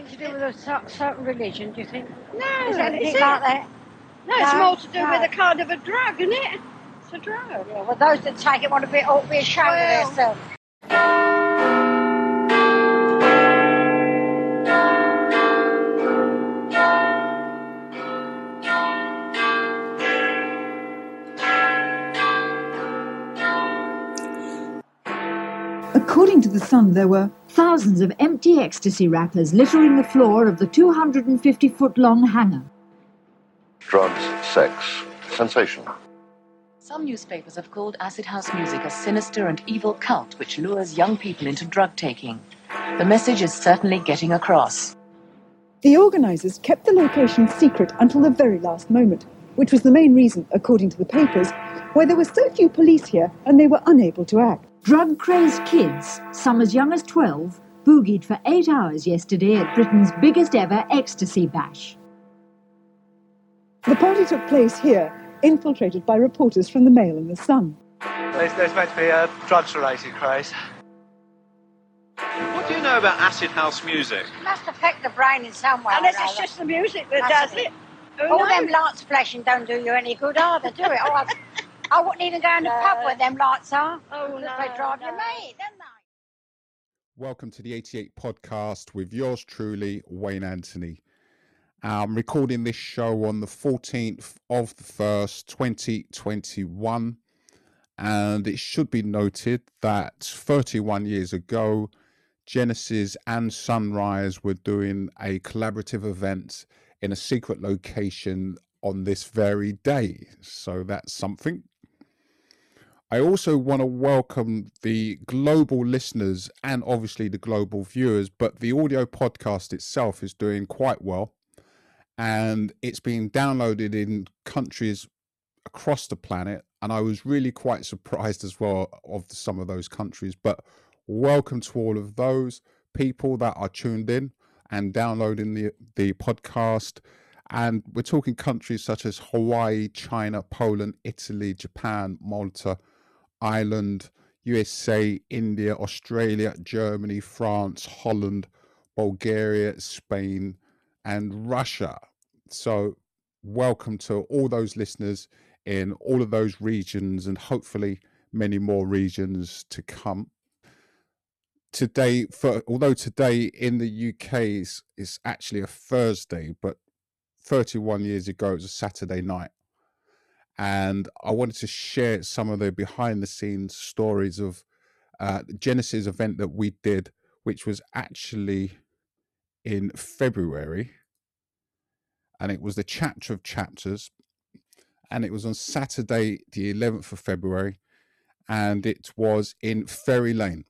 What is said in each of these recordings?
anything to do with a cer- certain religion, do you think? No, Is it anything is it? like that? No, it's No, more to do no. with a kind of a drug, isn't it? It's a drug. Yeah, well, those that take it want to be, ought to be ashamed Well- of themselves. According to The Sun, there were thousands of empty ecstasy wrappers littering the floor of the 250 foot long hangar. drugs, sex, sensation. Some newspapers have called acid house music a sinister and evil cult which lures young people into drug taking. The message is certainly getting across. The organisers kept the location secret until the very last moment, which was the main reason, according to the papers, why there were so few police here and they were unable to act. Drug crazed kids, some as young as 12, boogied for eight hours yesterday at Britain's biggest ever ecstasy bash. The party took place here, infiltrated by reporters from the Mail and the Sun. There's, there's meant to be a drugs related craze. What do you know about acid house music? It must affect the brain in some way. or Unless it's just the music that does be. it. Who All knows? them lights flashing don't do you any good either, do it? I, I wouldn't even go in the pub No. where them lights are. Oh, no, they drive you mad, don't they? Welcome to the 88 podcast with yours truly, Wayne Anthony. I'm recording this show on the 14th of the 1st, 2021. And it should be noted that 31 years ago, Genesis and Sunrise were doing a collaborative event in a secret location on this very day. So that's something. I also want to welcome the global listeners and obviously the global viewers, but the audio podcast itself is doing quite well and it's being downloaded in countries across the planet. And I was really quite surprised as well of some of those countries. But welcome to all of those people that are tuned in and downloading the, the podcast. And we're talking countries such as Hawaii, China, Poland, Italy, Japan, Malta, Ireland, USA, India, Australia, Germany, France, Holland, Bulgaria, Spain, and Russia. So, welcome to all those listeners in all of those regions and hopefully many more regions to come. Today, for although today in the UK is, is actually a Thursday, but 31 years ago it was a Saturday night and I wanted to share some of the behind the scenes stories of uh, the Genesis event that we did, which was actually in February, and it was the chapter of chapters, and it was on Saturday, the 11th of February, and it was in Ferry Lane.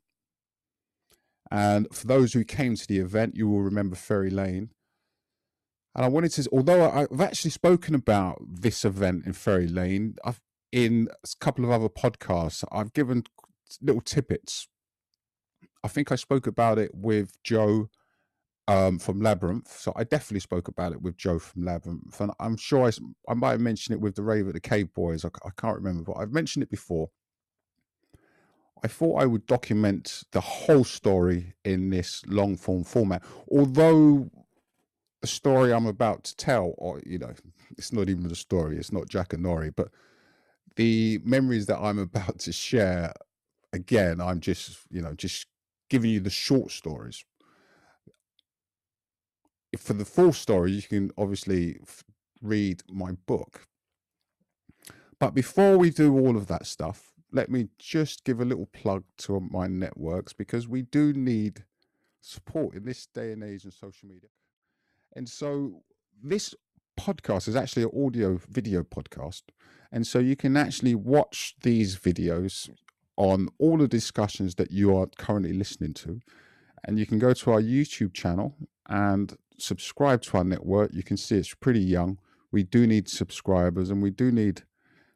And for those who came to the event, you will remember Ferry Lane. And I wanted to, although I- I've actually spoken about this event in Ferry Lane, I've in a couple of other podcasts, I've given little tidbits. I think I spoke about it with Joe um, from Labyrinth, so I definitely spoke about it with Joe from Labyrinth, and I'm sure I, I might have mentioned it with the Rave at the Cave Boys. I can't remember, but I've mentioned it before. I thought I would document the whole story in this long form format, although the story I'm about to tell, or you know, it's not even a story, it's not Jackanory, but the memories that I'm about to share, again, I'm just, you know, just giving you the short stories. If For the full story, you can obviously read my book. But before we do all of that stuff, let me just give a little plug to my networks because we do need support in this day and age in social media. And so this podcast is actually an audio video podcast. And so you can actually watch these videos on all the discussions that you are currently listening to. And you can go to our YouTube channel and subscribe to our network. You can see it's pretty young. We do need subscribers and we do need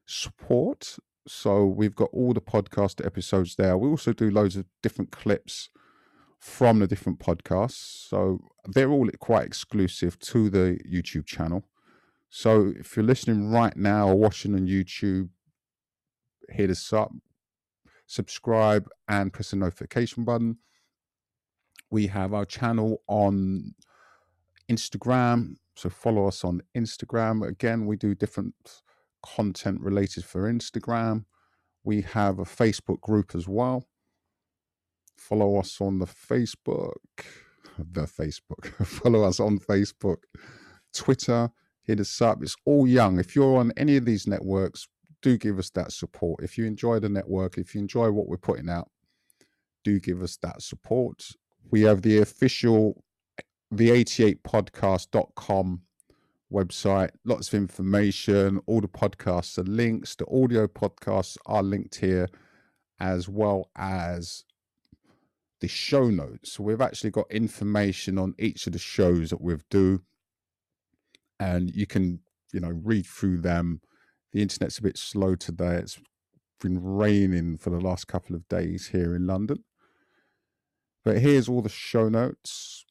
support. So we've got all the podcast episodes there. We also do loads of different clips from the different podcasts. So they're all quite exclusive to the YouTube channel. So if you're listening right now or watching on YouTube, hit us up, subscribe, and press the notification button. We have our channel on Instagram. So follow us on Instagram. Again, we do different content related for Instagram. We have a Facebook group as well. Follow us on the Facebook, the Facebook. follow us on Facebook, Twitter. Hit us up. It's all young. If you're on any of these networks, do give us that support. If you enjoy the network, if you enjoy what we're putting out, do give us that support. We have the official the88podcast.com website, lots of information. All the podcasts are links. The audio podcasts are linked here, as well as the show notes. So we've actually got information on each of the shows that we've do, and you can, you know, read through them. The internet's a bit slow today. It's been raining for the last couple of days here in London. But here's all the show notes.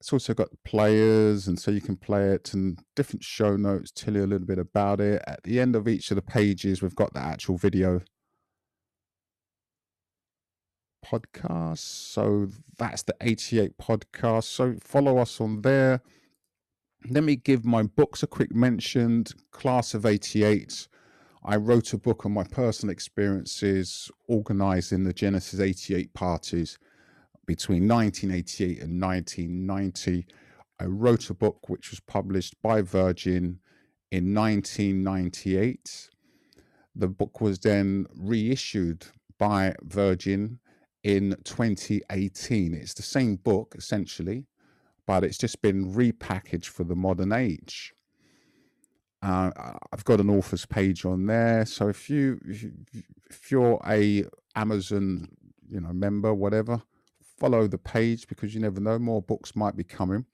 It's also got players, and so you can play it and different show notes, tell you a little bit about it. At the end of each of the pages, we've got the actual video podcast. So that's the 88 podcast. So follow us on there. Let me give my books a quick mention. Class of 88. I wrote a book on my personal experiences organizing the Genesis 88 parties between 1988 and 1990. I wrote a book which was published by Virgin in 1998. The book was then reissued by Virgin in 2018. It's the same book essentially, but it's just been repackaged for the modern age. Uh, I've got an author's page on there, so if you if you're a Amazon you know member, whatever, follow the page because you never know, more books might be coming.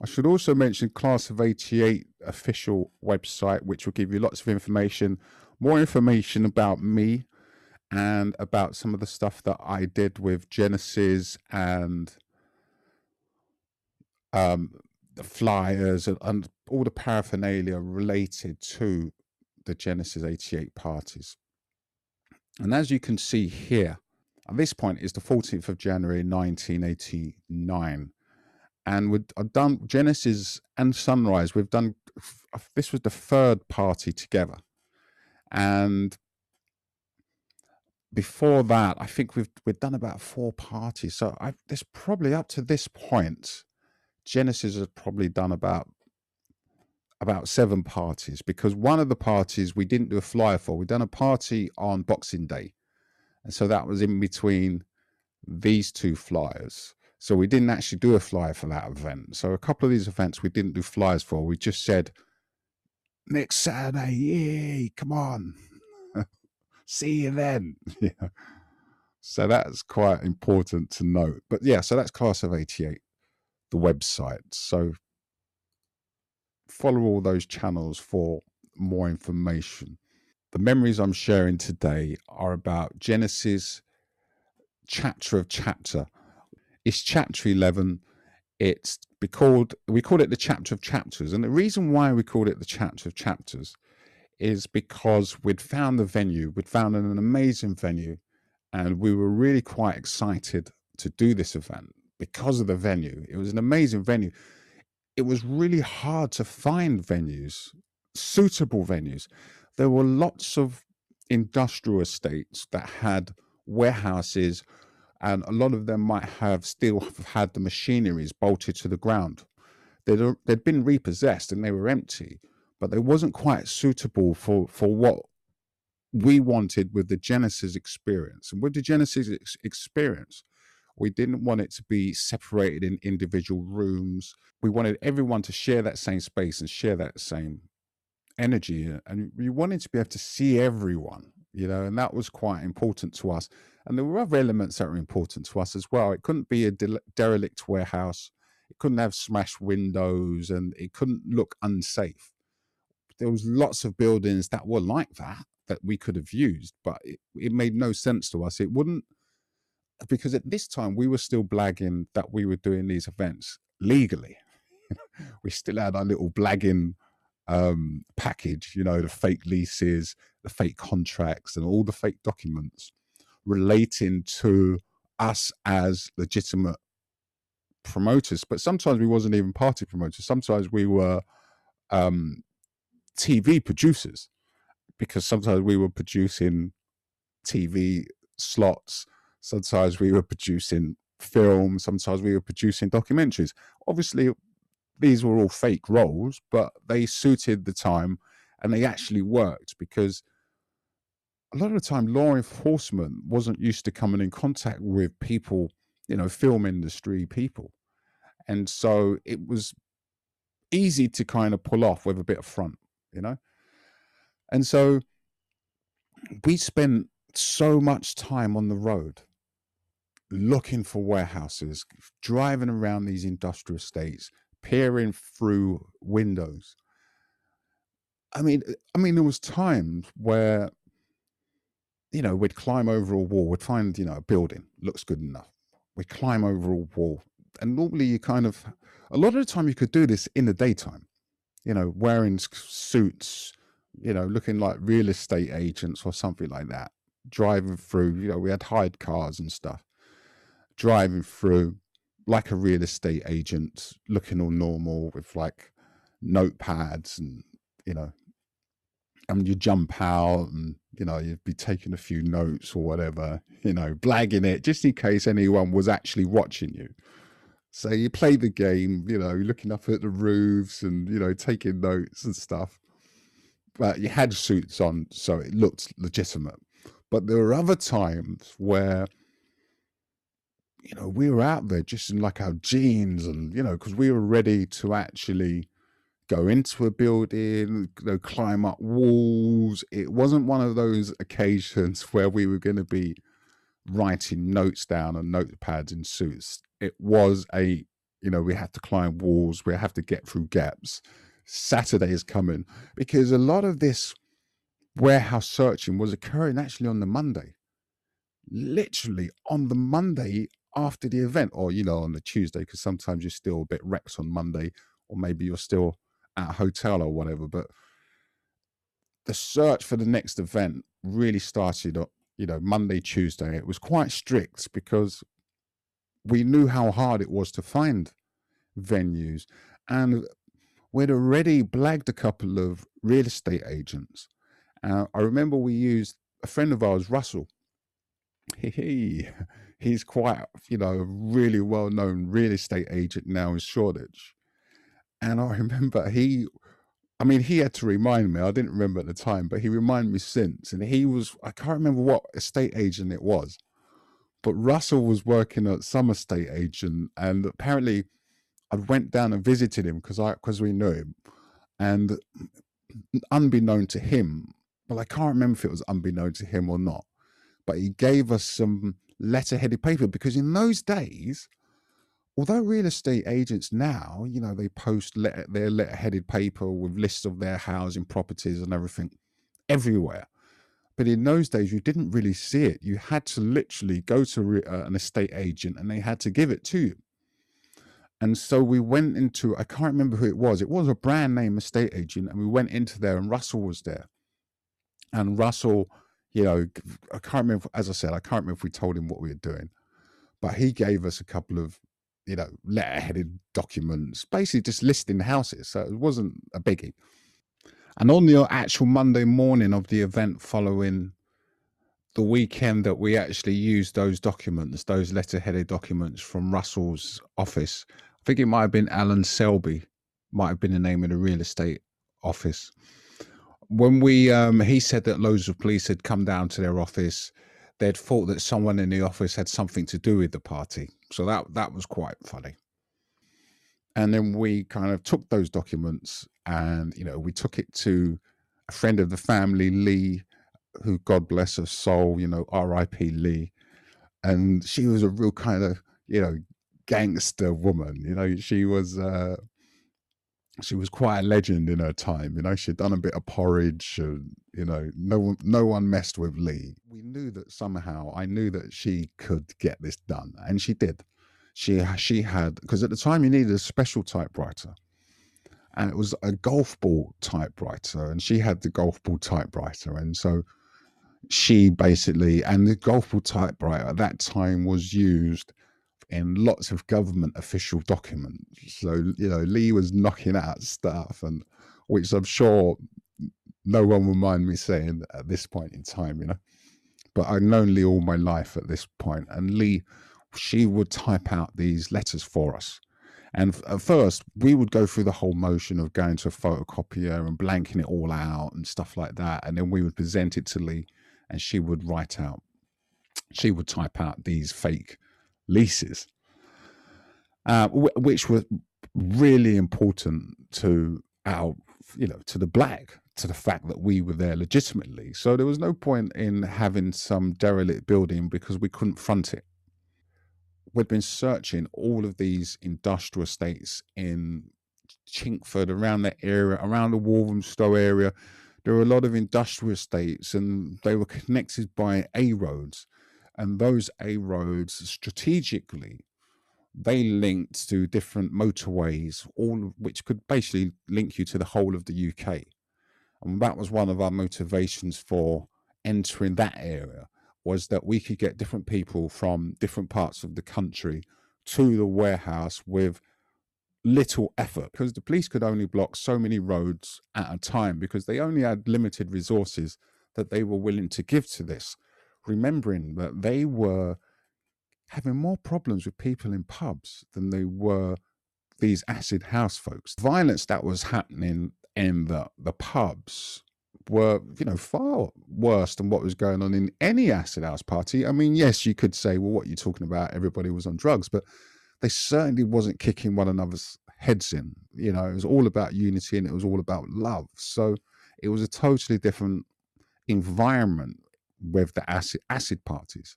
I should also mention Class of 88 official website, which will give you lots of information, more information about me and about some of the stuff that I did with Genesis and um, the flyers and, and all the paraphernalia related to the Genesis 88 parties. And as you can see here, at this point is the 14th of January 1989. And we've I've done Genesis and Sunrise. We've done this was the third party together. And before that, I think we've we've done about four parties. So I this probably up to this point, Genesis has probably done about about seven parties because one of the parties we didn't do a flyer for. we've done a party on Boxing Day and so that was in between these two flyers. So we didn't actually do a flyer for that event. So a couple of these events we didn't do flyers for. We just said, next Saturday, yay, come on. See you then. yeah. So that's quite important to note. But yeah, so that's Class of 88, the website. So follow all those channels for more information. The memories I'm sharing today are about Genesis chapter of chapter. It's chapter 11. It's we called we call it the chapter of chapters, and the reason why we call it the chapter of chapters is because we'd found the venue, we'd found an amazing venue, and we were really quite excited to do this event because of the venue. It was an amazing venue. It was really hard to find venues, suitable venues there were lots of industrial estates that had warehouses and a lot of them might have still had the machineries bolted to the ground they'd, they'd been repossessed and they were empty but they wasn't quite suitable for for what we wanted with the genesis experience. And with the genesis ex- experience we didn't want it to be separated in individual rooms. We wanted everyone to share that same space and share that same energy and we wanted to be able to see everyone you know and that was quite important to us. And there were other elements that were important to us as well. It couldn't be a de- derelict warehouse. It couldn't have smashed windows and it couldn't look unsafe there was lots of buildings that were like that that we could have used but it, it made no sense to us. It wouldn't because at this time we were still blagging that we were doing these events legally. We still had our little blagging um, package, you know, the fake leases, the fake contracts, and all the fake documents relating to us as legitimate promoters, but sometimes we wasn't even party promoters. Sometimes we were um, TV producers because sometimes we were producing TV slots. Sometimes we were producing films. Sometimes we were producing documentaries. Obviously, these were all fake roles, but they suited the time and they actually worked because a lot of the time law enforcement wasn't used to coming in contact with people, you know, film industry people. And so it was easy to kind of pull off with a bit of front, you know? And so we spent so much time on the road looking for warehouses, driving around these industrial estates, peering through windows. I mean, I mean, there was times where, you know, we'd climb over a wall, we'd find, you know, a building looks good enough. We climb over a wall, and normally you kind of, a lot of the time you could do this in the daytime, you know, wearing suits, you know, looking like real estate agents or something like that, driving through, you know, we had hired cars and stuff, driving through like a real estate agent, looking all normal with like notepads and, you know, and you jump out and, you know, you'd be taking a few notes or whatever, you know, blagging it just in case anyone was actually watching you. So you play the game, you know, looking up at the roofs and, you know, taking notes and stuff but you had suits on, so it looked legitimate. But there were other times where, you know, we were out there just in like our jeans and, you know, because we were ready to actually go into a building, you know, climb up walls. It wasn't one of those occasions where we were going to be writing notes down on notepads in suits. It was a, you know, we had to climb walls, we have to get through gaps Saturday is coming because a lot of this warehouse searching was occurring actually on the Monday, literally on the Monday after the event, or you know, on the Tuesday, because sometimes you're still a bit wrecked on Monday, or maybe you're still at a hotel or whatever. But the search for the next event really started, you know, Monday, Tuesday. It was quite strict because we knew how hard it was to find venues. And we'd already blagged a couple of real estate agents. Uh, I remember we used a friend of ours, Russell. He, he's quite, you know, a really well known real estate agent now in Shoreditch. And I remember he, I mean, he had to remind me, I didn't remember at the time, but he reminded me since. And he was, I can't remember what estate agent it was, but Russell was working at some estate agent. And apparently, I went down and visited him because I because we knew him, and unbeknown to him, well, I can't remember if it was unbeknown to him or not, but he gave us some letter-headed paper because in those days, although real estate agents now, you know, they post letter, their letter-headed paper with lists of their housing properties and everything everywhere. But in those days, you didn't really see it. You had to literally go to uh, an estate agent and they had to give it to you. And so we went into, I can't remember who it was. It was a brand name estate agent. And we went into there and Russell was there. And Russell, you know, I can't remember, as I said, I can't remember if we told him what we were doing, but he gave us a couple of, you know, letter-headed documents, basically just listing houses. So it wasn't a biggie. And on the actual Monday morning of the event following the weekend that we actually used those documents, those letter-headed documents from Russell's office, I think it might have been Alan Selby, might have been the name of the real estate office. When we, um, he said that loads of police had come down to their office. They'd thought that someone in the office had something to do with the party. So that that was quite funny. And then we kind of took those documents and, you know, we took it to a friend of the family, Lee, who God bless her soul, you know, R.I.P. Lee. And she was a real kind of, you know, gangster woman. You know, she was uh, she was quite a legend in her time. You know, she'd done a bit of porridge, and you know, no one no one messed with Lee. We knew that somehow. I knew that she could get this done, and she did. She she had because at the time you needed a special typewriter. And it was a golf ball typewriter, and she had the golf ball typewriter. And so she basically, and the golf ball typewriter at that time was used in lots of government official documents. So, you know, Lee was knocking out stuff, and which I'm sure no one will mind me saying at this point in time, you know. But I've known Lee all my life at this point, and Lee, she would type out these letters for us. And at first, we would go through the whole motion of going to a photocopier and blanking it all out and stuff like that. And then we would present it to Lee, and she would write out, she would type out these fake leases, uh, which were really important to our, you know, to the black, to the fact that we were there legitimately. So there was no point in having some derelict building because we couldn't front it. We'd been searching all of these industrial estates in Chingford, around that area, around the Walthamstow area. There were a lot of industrial estates and they were connected by A roads and those A roads strategically they linked to different motorways, all which could basically link you to the whole of the UK. And that was one of our motivations for entering that area was that we could get different people from different parts of the country to the warehouse with little effort because the police could only block so many roads at a time because they only had limited resources that they were willing to give to this remembering that they were having more problems with people in pubs than they were these acid house folks. Violence that was happening in the, the pubs were, you know, far worse than what was going on in any acid house party. I mean, yes, you could say, well, what are you talking about? Everybody was on drugs, but they certainly wasn't kicking one another's heads in. You know, it was all about unity and it was all about love. So it was a totally different environment with the acid acid parties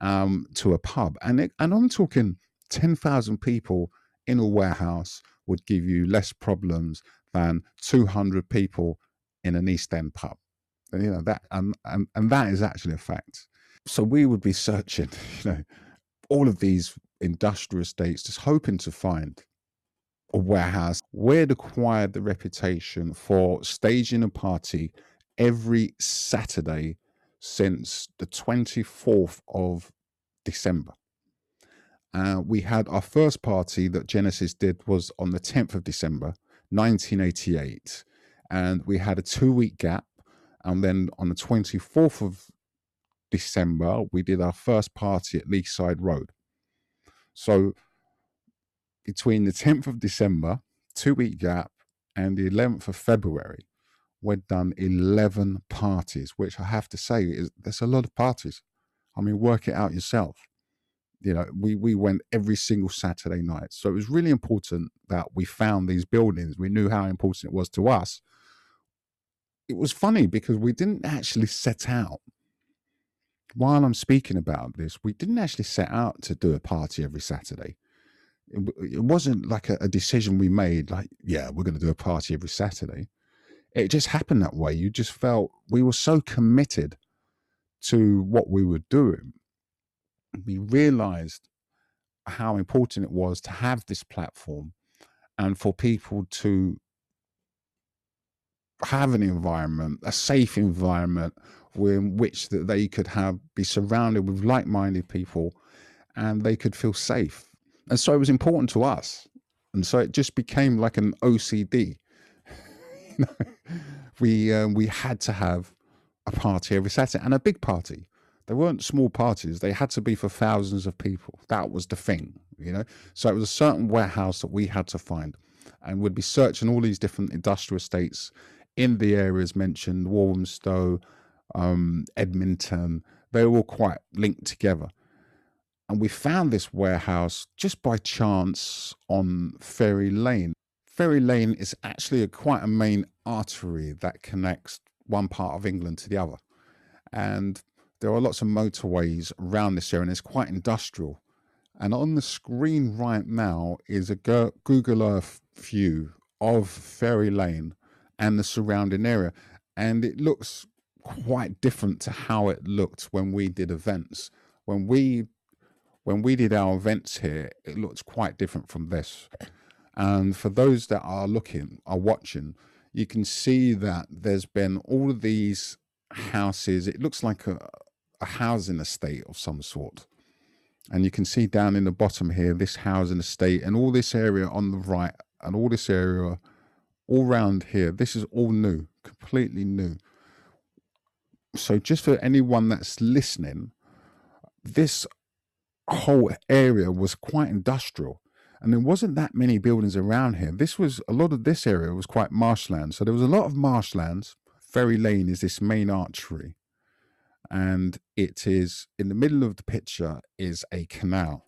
um, to a pub, and it, and I'm talking ten thousand people in a warehouse would give you less problems than two hundred people in an East End pub. And, you know that, and, and and that is actually a fact. So we would be searching, you know, all of these industrial estates, just hoping to find a warehouse. We'd acquired the reputation for staging a party every Saturday since the 24th of December. Uh, we had our first party that Genesis did was on the 10th of December, 1988. And we had a two week gap. And then on the 24th of December, we did our first party at Leaside Road. So between the 10th of December, two week gap, and the 11th of February, we'd done 11 parties, which I have to say is there's a lot of parties. I mean, work it out yourself. You know, we, we went every single Saturday night. So it was really important that we found these buildings. We knew how important it was to us. It was funny because we didn't actually set out, while I'm speaking about this, we didn't actually set out to do a party every Saturday. It, wasn't like a, a decision we made, like, yeah, we're going to do a party every Saturday it just happened that way. You just felt we were so committed to what we were doing. We realized how important it was to have this platform and for people to have an environment, a safe environment in which that they could have be surrounded with like-minded people and they could feel safe. And so it was important to us. And so it just became like an OCD we um, we had to have a party every Saturday and a big party. They weren't small parties; they had to be for thousands of people. That was the thing, you know. So it was a certain warehouse that we had to find, and we'd be searching all these different industrial estates in the areas mentioned: Walthamstow, um, Edmonton. They were all quite linked together. And we found this warehouse just by chance on Ferry Lane. Ferry Lane is actually a, quite a main artery that connects one part of England to the other. And there are lots of motorways around this area and it's quite industrial. And on the screen right now is a Google Earth view of Ferry Lane and the surrounding area. And it looks quite different to how it looked when we did events. When we when we did our events here, it looks quite different from this. And for those that are looking, are watching, you can see that there's been all of these houses. It looks like a, a housing estate of some sort. And you can see down in the bottom here, this housing estate and all this area on the right and all this area all round here. This is all new, completely new. So just for anyone that's listening, this whole area was quite industrial and there wasn't that many buildings around here. This was a lot of this area was quite marshland. So there was a lot of marshlands. Ferry Lane is this main artery and it is in the middle of the picture is a canal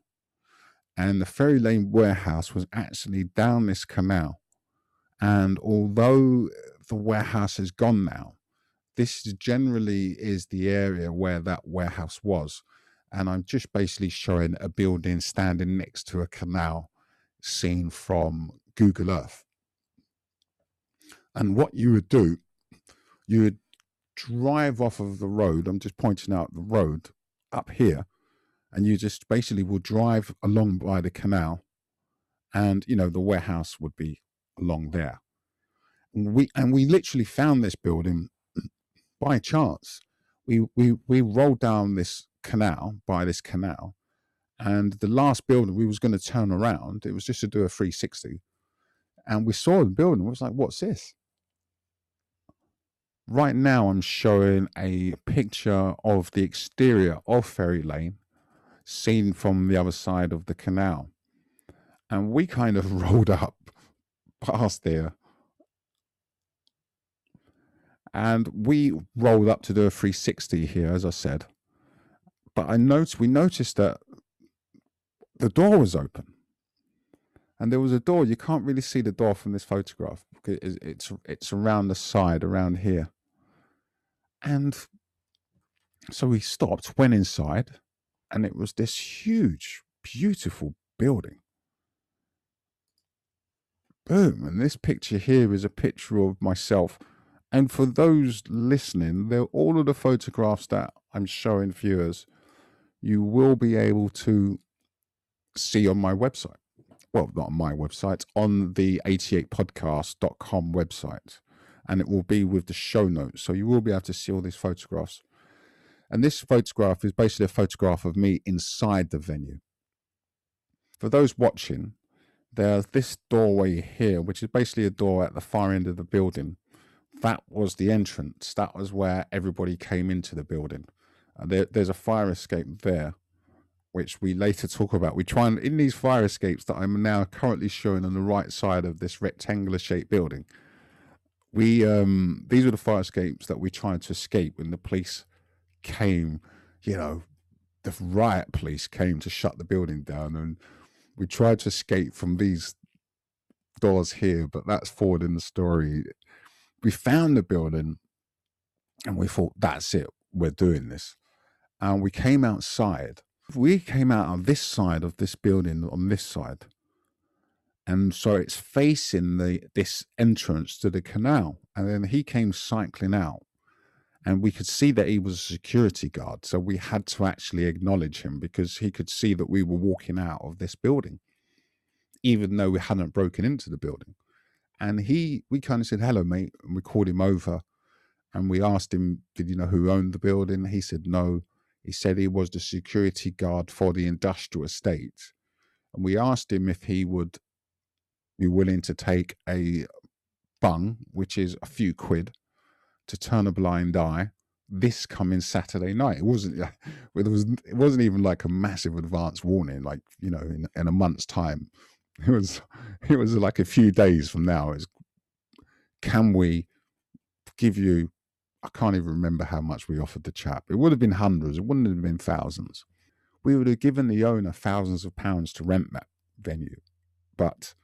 and the ferry lane warehouse was actually down this canal and although the warehouse is gone now this generally is the area where that warehouse was and i'm just basically showing a building standing next to a canal seen from google earth and what you would do you would drive off of the road, I'm just pointing out the road up here, and you just basically will drive along by the canal, and you know the warehouse would be along there. And we and we literally found this building by chance. We we we rolled down this canal by this canal, and the last building we was going to turn around. It was just to do a 360, and we saw the building. It was like, "What's this?" right now I'm showing a picture of the exterior of Ferry Lane seen from the other side of the canal. And we kind of rolled up past there. And we rolled up to do a 360 here, as I said. But I noticed we noticed that the door was open. And there was a door. You can't really see the door from this photograph. It's it's, it's around the side, around here. And so we stopped, went inside, and it was this huge, beautiful building. Boom. And this picture here is a picture of myself. And for those listening, they're all of the photographs that I'm showing viewers, you will be able to see on my website. Well, not on my website, on the 88podcast.com website and it will be with the show notes. So you will be able to see all these photographs. And this photograph is basically a photograph of me inside the venue. For those watching, there's this doorway here, which is basically a door at the far end of the building. That was the entrance. That was where everybody came into the building. And there, there's a fire escape there, which we later talk about. We try and, in these fire escapes that I'm now currently showing on the right side of this rectangular shaped building, we um these were the fire escapes that we tried to escape when the police came you know the riot police came to shut the building down. And we tried to escape from these doors here but that's forward in the story. We found the building and we thought that's it. We're doing this. And we came outside we came out on this side of this building on this side. And so it's facing the this entrance to the canal. And then he came cycling out. And we could see that he was a security guard. So we had to actually acknowledge him because he could see that we were walking out of this building even though we hadn't broken into the building. And he we kind of said hello mate. And we called him over and we asked him did you know who owned the building? He said no he said he was the security guard for the industrial estate and we asked him if he would be willing to take a bung, which is a few quid, to turn a blind eye this coming Saturday night. It wasn't it was it wasn't even like a massive advance warning, like you know, in, in a month's time. It was it was like a few days from now. Is can we give you I can't even remember how much we offered the chap. It would have been hundreds, it wouldn't have been thousands. We would have given the owner thousands of pounds to rent that venue. But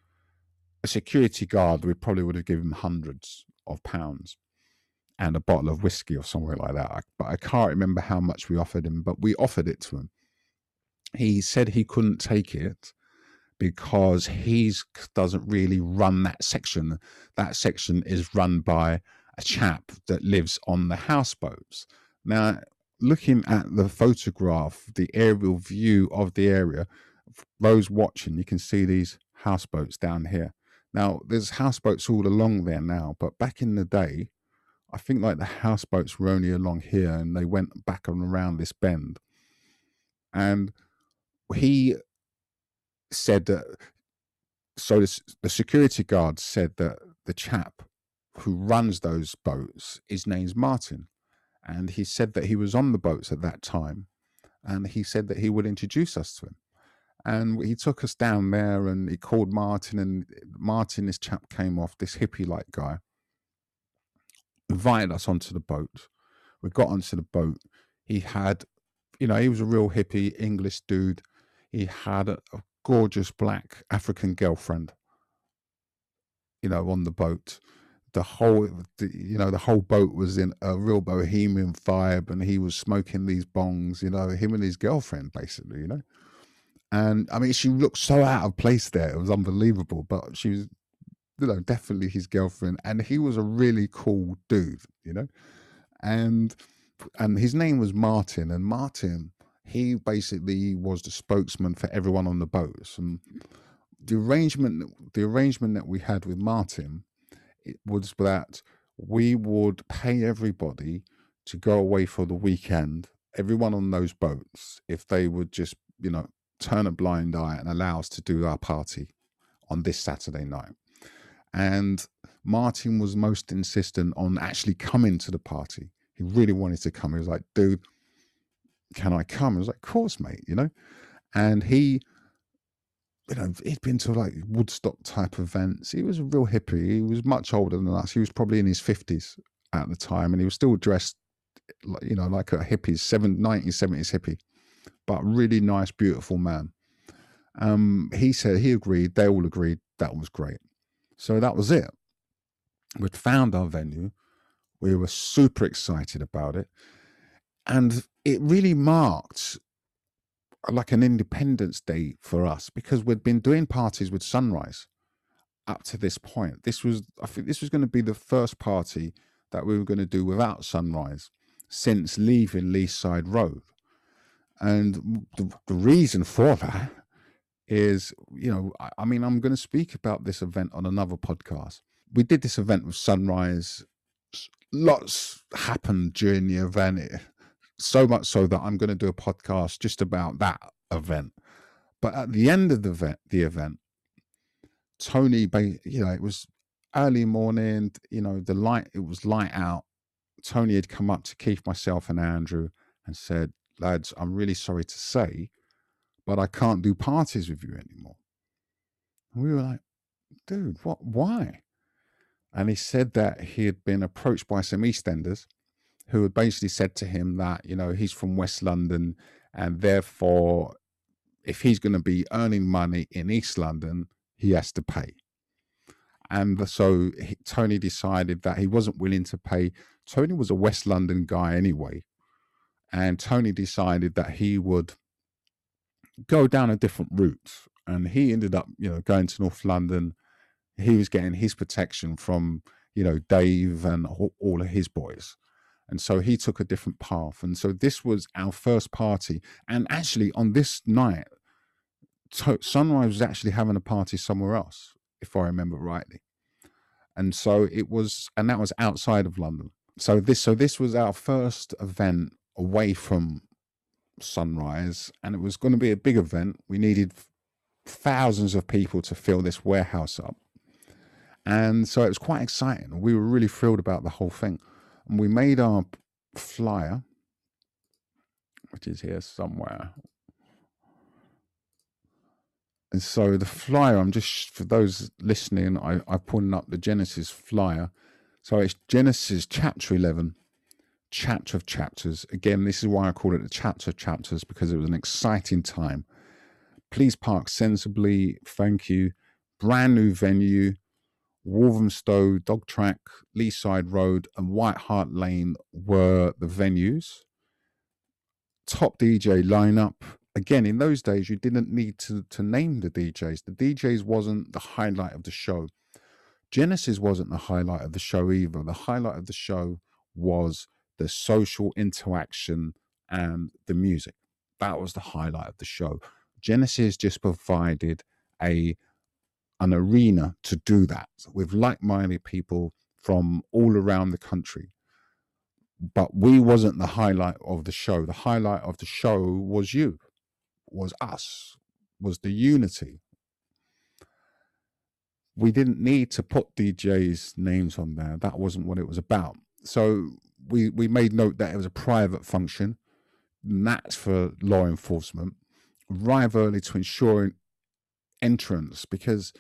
a security guard, we probably would have given him hundreds of pounds and a bottle of whiskey or somewhere like that. But I can't remember how much we offered him, but we offered it to him. He said he couldn't take it because he doesn't really run that section. That section is run by a chap that lives on the houseboats. Now, looking at the photograph, the aerial view of the area, those watching, you can see these houseboats down here. Now, there's houseboats all along there now, but back in the day, I think like the houseboats were only along here and they went back and around this bend. And he said that so the, the security guard said that the chap who runs those boats his name's martin. And he said that he was on the boats at that time and he said that he would introduce us to him. And he took us down there and he called martin and martin this chap came off this hippie like guy invited us onto the boat. We got onto the boat. He had you know he was a real hippie english dude. He had a, a gorgeous black African girlfriend, you know, on the boat. The whole, the, you know, the whole boat was in a real bohemian vibe, and he was smoking these bongs, you know, him and his girlfriend, basically, you know. And I mean, she looked so out of place there; it was unbelievable. But she was, you know, definitely his girlfriend, and he was a really cool dude, you know. And and his name was Martin, and Martin he basically was the spokesman for everyone on the boats and the arrangement the arrangement that we had with martin was that we would pay everybody to go away for the weekend everyone on those boats if they would just you know turn a blind eye and allow us to do our party on this saturday night and martin was most insistent on actually coming to the party he really wanted to come he was like dude can I come? I was like, of course, mate, you know. And he, you know, he'd been to like Woodstock type events. He was a real hippie. He was much older than us. He was probably in his 50s at the time, and he was still dressed, you know, like a hippie, seven, 1970s hippie, but really nice, beautiful man. Um, he said he agreed, they all agreed that was great. So that was it. We'd found our venue. We were super excited about it. And it really marked like an Independence Day for us because we'd been doing parties with Sunrise up to this point. This was, I think, this was going to be the first party that we were going to do without Sunrise since leaving Leaside Road. And the, the reason for that is, you know, I, I mean, I'm going to speak about this event on another podcast. We did this event with Sunrise. Lots happened during the event. It, so much so that I'm going to do a podcast just about that event. But at the end of the event, the event, Tony, you know, it was early morning. You know, the light it was light out. Tony had come up to Keith, myself, and Andrew, and said, "Lads, I'm really sorry to say, but I can't do parties with you anymore." And we were like, "Dude, what? Why?" And he said that he had been approached by some EastEnders who had basically said to him that you know he's from West London and therefore if he's going to be earning money in East London, he has to pay. And so he, Tony decided that he wasn't willing to pay. Tony was a West London guy anyway. And Tony decided that he would go down a different route. And he ended up, you know, going to North London. He was getting his protection from, you know, Dave and all of his boys. And so he took a different path. And so this was our first party. And actually, on this night, Sunrise was actually having a party somewhere else, if I remember rightly. And so it was, and that was outside of London. So this, so this was our first event away from Sunrise, and it was going to be a big event. We needed thousands of people to fill this warehouse up, and so it was quite exciting. We were really thrilled about the whole thing and we made our flyer, which is here somewhere. And so the flyer, I'm just for those listening, I, I put up the Genesis flyer. So it's Genesis chapter 11, chapter of chapters. Again, this is why I call it the chapter of chapters because it was an exciting time. Please park sensibly. Thank you. Brand new venue. Walthamstow, Dog Track, Leaside Road, and White Hart Lane were the venues. Top DJ lineup. Again, in those days, you didn't need to, to name the DJs. The DJs wasn't the highlight of the show. Genesis wasn't the highlight of the show either. The highlight of the show was the social interaction and the music. That was the highlight of the show. Genesis just provided a an arena to do that with like minded people from all around the country. But we wasn't the highlight of the show. The highlight of the show was you. was us, was the unity. We didn't need to put DJs' names on there. That wasn't what it was about. So we we made note that it was a private function, that's for law enforcement. Arrive early to ensure entrance because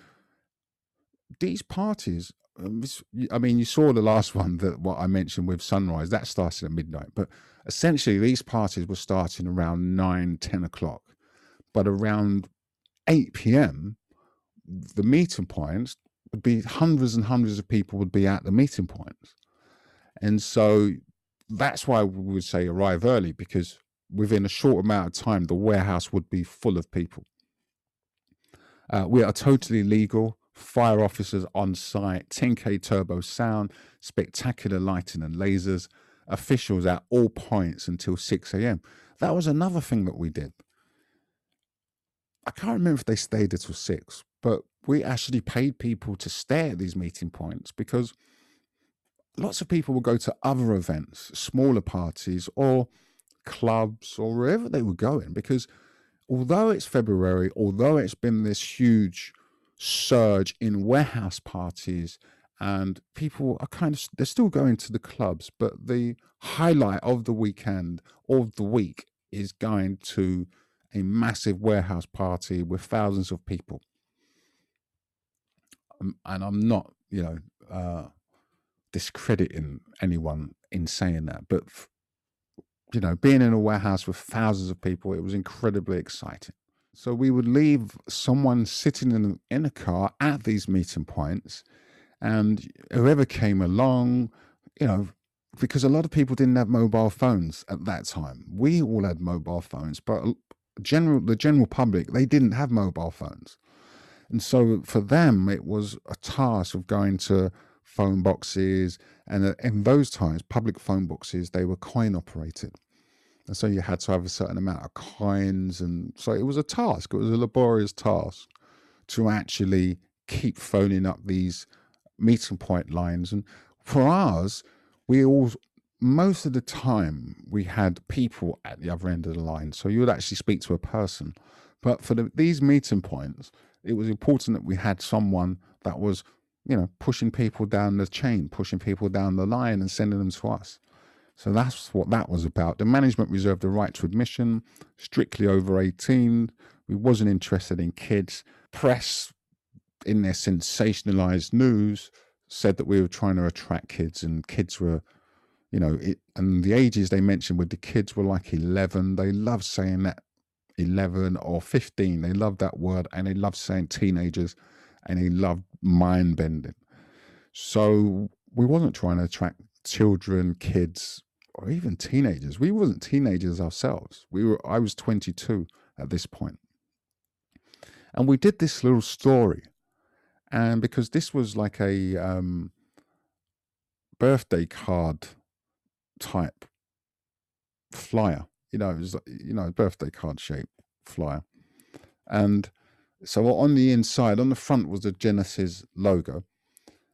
these parties um, I mean, you saw the last one that what I mentioned with Sunrise that started at midnight, but essentially these parties were starting around 9, 10 o'clock. But around 8 p.m., the meeting points would be hundreds and hundreds of people would be at the meeting points. And so that's why we would say arrive early because within a short amount of time, the warehouse would be full of people. Uh, we are totally legal fire officers on site, 10K turbo sound, spectacular lighting and lasers, officials at all points until 6 a.m. That was another thing that we did. I can't remember if they stayed until 6, but we actually paid people to stay at these meeting points because lots of people will go to other events, smaller parties, or clubs, or wherever they were going. Because although it's February, although it's been this huge surge in warehouse parties and people are kind of they're still going to the clubs but the highlight of the weekend or the week is going to a massive warehouse party with thousands of people. Um, and i'm not you know uh, discrediting anyone in saying that but you know being in a warehouse with thousands of people it was incredibly exciting so we would leave someone sitting in, in a car at these meeting points, and whoever came along, you know, because a lot of people didn't have mobile phones at that time. We all had mobile phones, but general the general public they didn't have mobile phones, and so for them it was a task of going to phone boxes, and uh, in those times, public phone boxes they were coin operated. And so you had to have a certain amount of coins. And so it was a task, it was a laborious task to actually keep phoning up these meeting point lines. And for ours, we all, most of the time, we had people at the other end of the line. So you would actually speak to a person. But for the, these meeting points, it was important that we had someone that was, you know, pushing people down the chain, pushing people down the line and sending them to us. So that's what that was about. The management reserved the right to admission, strictly over 18. We wasn't interested in kids. Press, in their sensationalized news, said that we were trying to attract kids, and kids were, you know, it, and the ages they mentioned with the kids were like 11. They loved saying that 11 or 15. They loved that word, and they loved saying teenagers, and they loved mind bending. So we wasn't trying to attract children, kids, or even teenagers. We wasn't teenagers ourselves. We were I was 22 at this point. And we did this little story. And because this was like a um, birthday card type flyer, you know, it was you know, birthday card shape flyer. And so on the inside, on the front was the Genesis logo.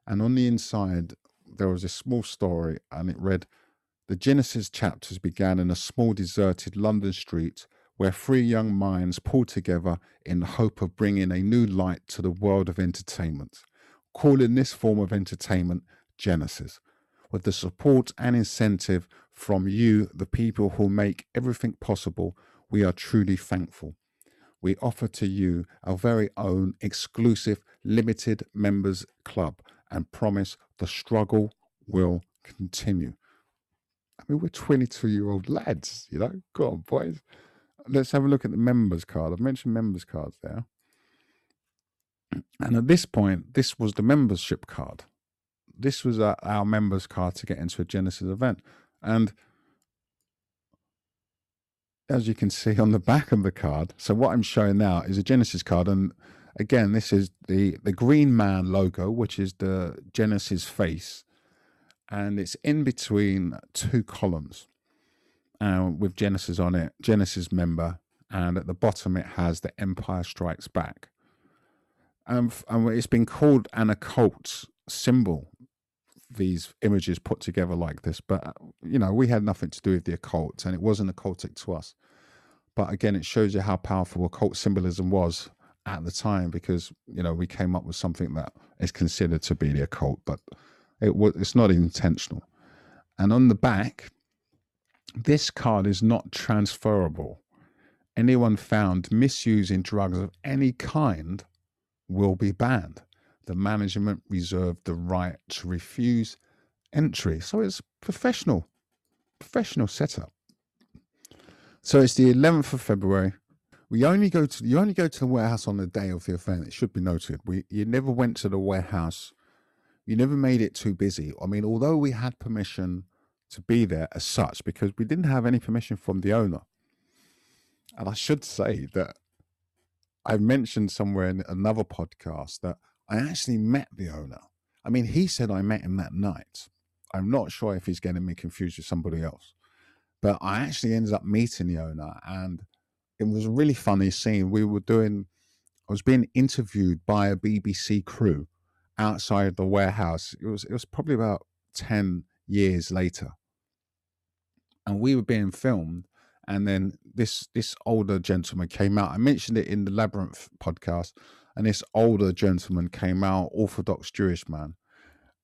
And on the inside, there was a small story and it read, the Genesis chapters began in a small deserted London street where three young minds pulled together in the hope of bringing a new light to the world of entertainment, calling this form of entertainment Genesis. With the support and incentive from you, the people who make everything possible, we are truly thankful. We offer to you our very own exclusive limited members club and promise the struggle will continue. I mean, we're 22 year old lads, you know? Come on, boys. Let's have a look at the members card. I've mentioned members cards there. And at this point, this was the membership card. This was our, our members card to get into a Genesis event. And as you can see on the back of the card, so what I'm showing now is a Genesis card. And again, this is the, the Green Man logo, which is the Genesis face and it's in between two columns uh, with Genesis on it, Genesis member, and at the bottom it has the Empire Strikes Back. Um, and it's been called an occult symbol, these images put together like this, but you know, we had nothing to do with the occult and it wasn't occultic to us. But again, it shows you how powerful occult symbolism was at the time because you know we came up with something that is considered to be the occult, but it was it's not intentional. And on the back, this card is not transferable. Anyone found misusing drugs of any kind will be banned. The management reserved the right to refuse entry. So it's professional, professional setup. So it's the 11th of February. We only go to you only go to the warehouse on the day of the event. It should be noted. We you never went to the warehouse. You never made it too busy. I mean, although we had permission to be there as such, because we didn't have any permission from the owner. And I should say that I mentioned somewhere in another podcast that I actually met the owner. I mean, he said I met him that night. I'm not sure if he's getting me confused with somebody else, but I actually ended up meeting the owner, and it was a really funny scene. We were doing, I was being interviewed by a BBC crew outside the warehouse. It was it was probably about ten years later, and we were being filmed. And then this this older gentleman came out. I mentioned it in the Labyrinth podcast, and this older gentleman came out, Orthodox Jewish man,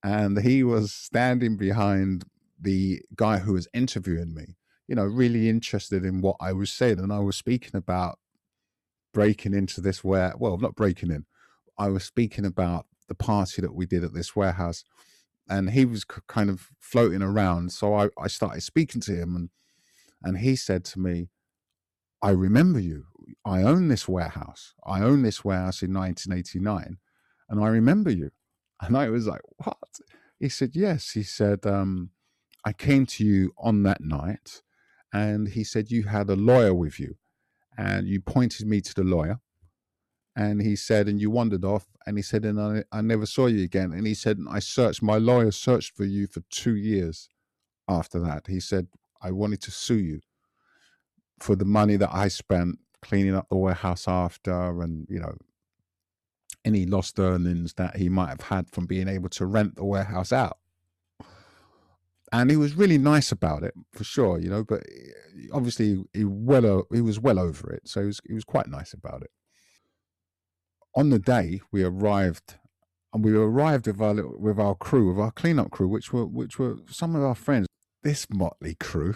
and he was standing behind the guy who was interviewing me. You know, really interested in what I was saying, and I was speaking about breaking into this where well, not breaking in. I was speaking about the party that we did at this warehouse and he was kind of floating around so I, I started speaking to him and and he said to me i remember you. I own this warehouse. I own this warehouse in 1989 and i remember you. And i was like what? He said yes. He said um, i came to you on that night and he said you had a lawyer with you and you pointed me to the lawyer and he said, and you wandered off. And he said, and I, I never saw you again. And he said, I searched, my lawyer searched for you for two years after that. He said, I wanted to sue you for the money that I spent cleaning up the warehouse after and, you know, any lost earnings that he might have had from being able to rent the warehouse out. And he was really nice about it, for sure, you know. But eh, obviously, he well he was well over it, so he was he was quite nice about it on the day we arrived and we arrived with our little, with our crew, with our cleanup crew, which were which were some of our friends. This motley crew,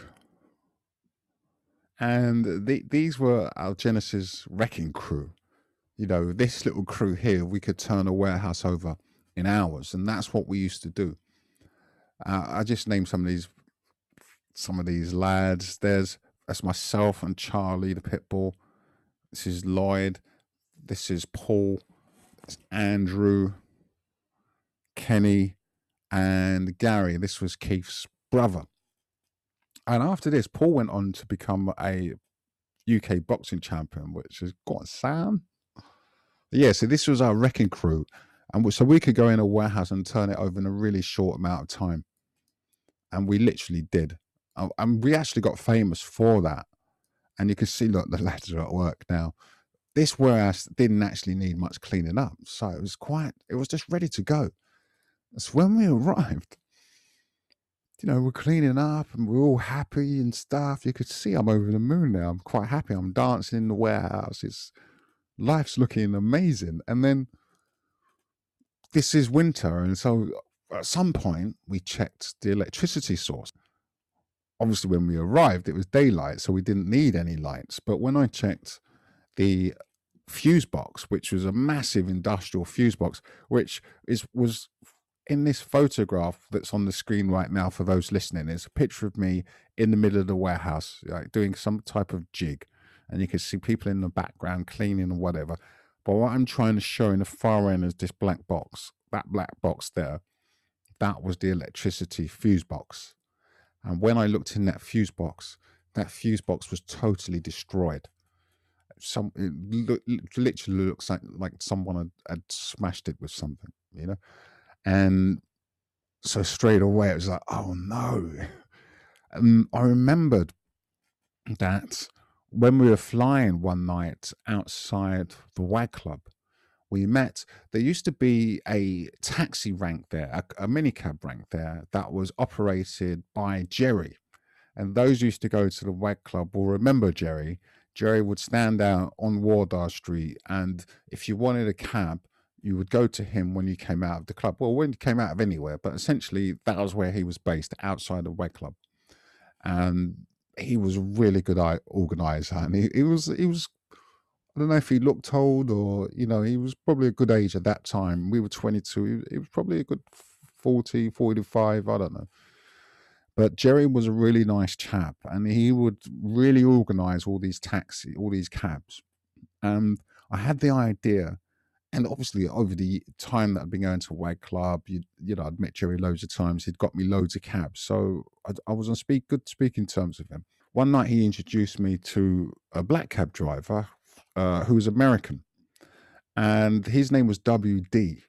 and the, these were our Genesis wrecking crew. You know, this little crew here, we could turn a warehouse over in hours, and that's what we used to do. Uh, I just named some of these some of these lads. There's that's myself and Charlie, the pit bull. This is Lloyd. This is Paul, it's Andrew, Kenny, and Gary. This was Keith's brother. And after this, Paul went on to become a UK boxing champion, which has got Sam. Yeah, so this was our wrecking crew. And so we could go in a warehouse and turn it over in a really short amount of time. And we literally did. And we actually got famous for that. And you can see, look, the lads are at work now this warehouse didn't actually need much cleaning up. So it was quite, it was just ready to go. That's when we arrived. You know, we're cleaning up and we're all happy and stuff. You could see I'm over the moon now. I'm quite happy. I'm dancing in the warehouse. It's life's looking amazing. And then this is winter. And so uh, at some point we checked the electricity source. Obviously, when we arrived, it was daylight, so we didn't need any lights. But when I checked the fuse box, which was a massive industrial fuse box, which is was in this photograph that's on the screen right now for those listening. It's a picture of me in the middle of the warehouse, like doing some type of jig, and you can see people in the background cleaning or whatever. But what I'm trying to show in the far end is this black box. That black box there, that was the electricity fuse box. And when I looked in that fuse box, that fuse box was totally destroyed some it literally looks like like someone had, had smashed it with something, you know. And so straight away it was like, oh no. And I remembered that when we were flying one night outside the WAG Club, we met. There used to be a taxi rank there, a, a minicab rank there that was operated by Gerry. And those used to go to the WAG Club will remember Gerry Gerry would stand out on Wardour Street, and if you wanted a cab, you would go to him when you came out of the club. Well, when you came out of anywhere, but essentially that was where he was based, outside of WAG Club. And he was a really good organizer, and he, he was he was. I don't know if he looked old or you know he was probably a good age at that time. We were 22. He, he was probably a good 40, 45. I don't know. But Gerry was a really nice chap, and he would really organize all these taxi, all these cabs. And I had the idea, and obviously over the time that I'd been going to Wag Club, you, you know, I'd met Gerry loads of times. He'd got me loads of cabs, so I, I was on speak good speaking terms with him. One night he introduced me to a black cab driver uh, who was American, and his name was WD.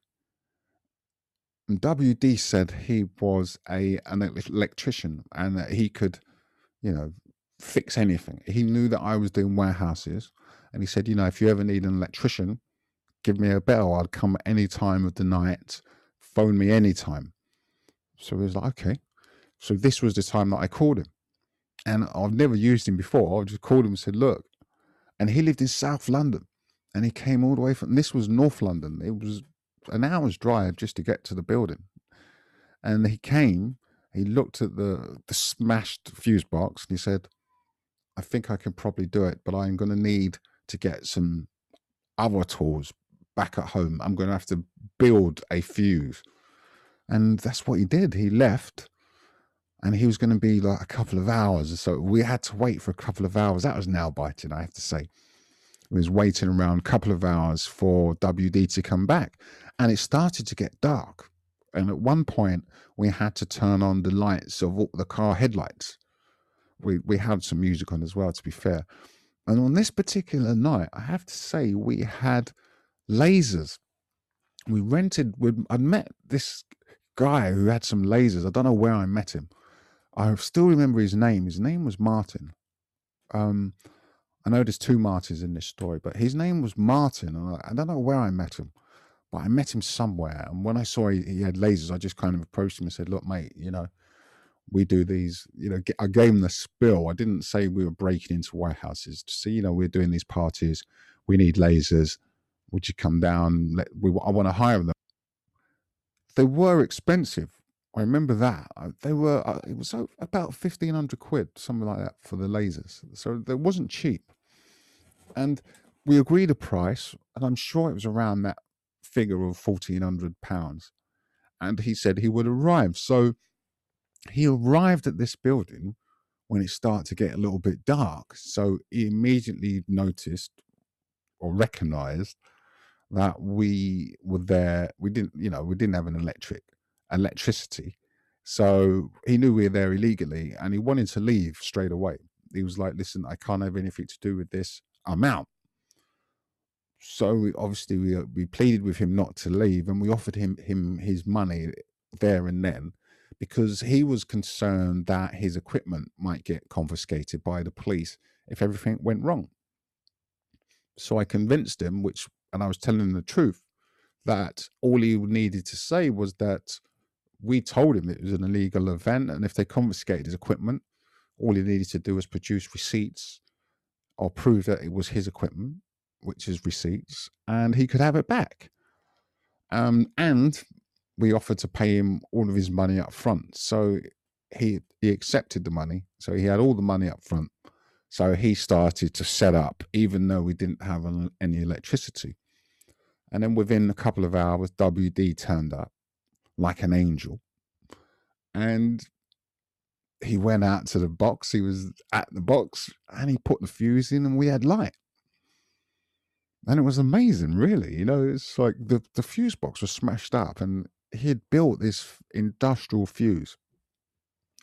WD said he was a an electrician and that he could, you know, fix anything. He knew that I was doing warehouses, and he said, you know, if you ever need an electrician, give me a bell. I'd come any time of the night. Phone me anytime. So he was like, okay. So this was the time that I called him, and I've never used him before. I just called him and said, look, and he lived in South London, and he came all the way from. This was North London. It was an hour's drive just to get to the building. And he came, he looked at the the smashed fuse box and he said, I think I can probably do it, but I'm gonna need to get some other tools back at home. I'm gonna have to build a fuse. And that's what he did. He left and he was going to be like a couple of hours. So we had to wait for a couple of hours. That was nail biting, I have to say. We was waiting around a couple of hours for WD to come back and it started to get dark. And at one point, we had to turn on the lights of all the car headlights. We we had some music on as well, to be fair. And on this particular night, I have to say, we had lasers. We rented. We, I'd met this guy who had some lasers. I don't know where I met him. I still remember his name. His name was Martin. Um, I know there's two Martins in this story, but his name was Martin, and I, I don't know where I met him but I met him somewhere. And when I saw he, he, had lasers, I just kind of approached him and said, "Look, mate, you know, we do these. You know, I gave him the spill. I didn't say we were breaking into warehouses. To see, you know, we're doing these parties. We need lasers. Would you come down? Let, we, I want to hire them. They were expensive. I remember that. They were. Uh, it was about fifteen hundred quid, something like that, for the lasers. So it wasn't cheap. And we agreed a price, and I'm sure it was around that figure of fourteen hundred pounds, and he said he would arrive. So he arrived at this building when it started to get a little bit dark. So he immediately noticed or recognized that we were there. We didn't, you know, we didn't have an electric electricity. So he knew we were there illegally and he wanted to leave straight away. He was like, listen, I can't have anything to do with this. I'm out so we, obviously we uh, we pleaded with him not to leave, and we offered him him his money there and then because he was concerned that his equipment might get confiscated by the police if everything went wrong. So I convinced him, which and I was telling him the truth, that all he needed to say was that we told him it was an illegal event, and if they confiscated his equipment, all he needed to do was produce receipts or prove that it was his equipment which is receipts, and he could have it back. Um, and we offered to pay him all of his money up front. So he he accepted the money. So he had all the money up front. So he started to set up, even though we didn't have an, any electricity. And then within a couple of hours, WD turned up like an angel. And he went out to the box. He was at the box and he put the fuse in, and we had light and it was amazing, really. You know, it's like the, the fuse box was smashed up, and he had built this industrial fuse,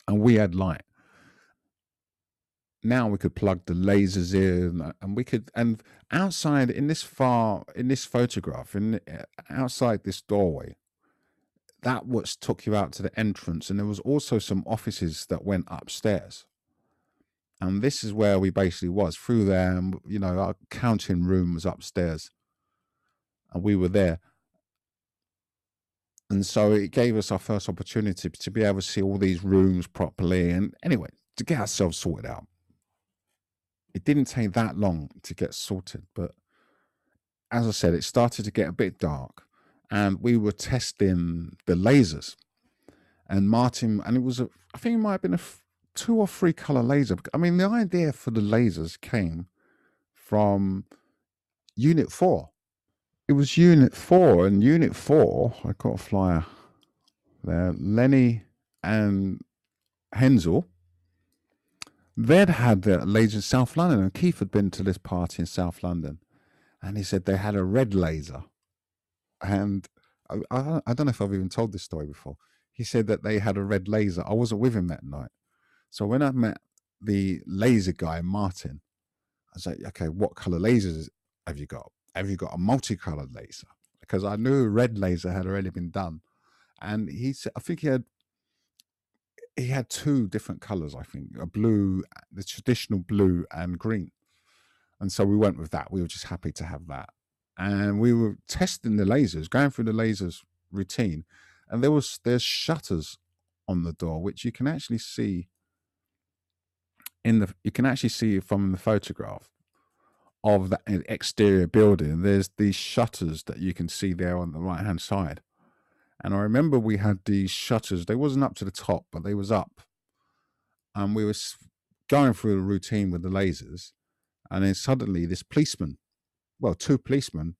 and we had light. Now we could plug the lasers in, uh, and we could, and outside in this far in this photograph, in uh, outside this doorway, that was took you out to the entrance, and there was also some offices that went upstairs. And this is where we basically was through there and you know our counting room was upstairs and we were there. And so it gave us our first opportunity to be able to see all these rooms properly and anyway to get ourselves sorted out. It didn't take that long to get sorted. But as I said, it started to get a bit dark, and we were testing the lasers. And Martin, and it was a, I think it might have been a f- two or three color laser. I mean, the idea for the lasers came from Unit Four. It was Unit Four, and Unit Four. I got a flyer there. Lenny and Hensel. They'd had the laser in South London, and Keith had been to this party in South London, and he said they had a red laser, and I, I, I don't know if I've even told this story before. He said that they had a red laser. I wasn't with him that night, so when I met the laser guy, Martin, I was like, okay, what color lasers have you got? Have you got a multicolored laser? Because I knew red laser had already been done. And he said, I think he had he had two different colors, I think, a blue, the traditional blue and green. And so we went with that. We were just happy to have that. And we were testing the lasers, going through the lasers routine. And there was there's shutters on the door, which you can actually see in the you can actually see from the photograph of the exterior building. There's these shutters that you can see there on the right hand side. And I remember we had these shutters. They wasn't up to the top, but they was up. And we was going through the routine with the lasers. And then suddenly this policeman, well, two policemen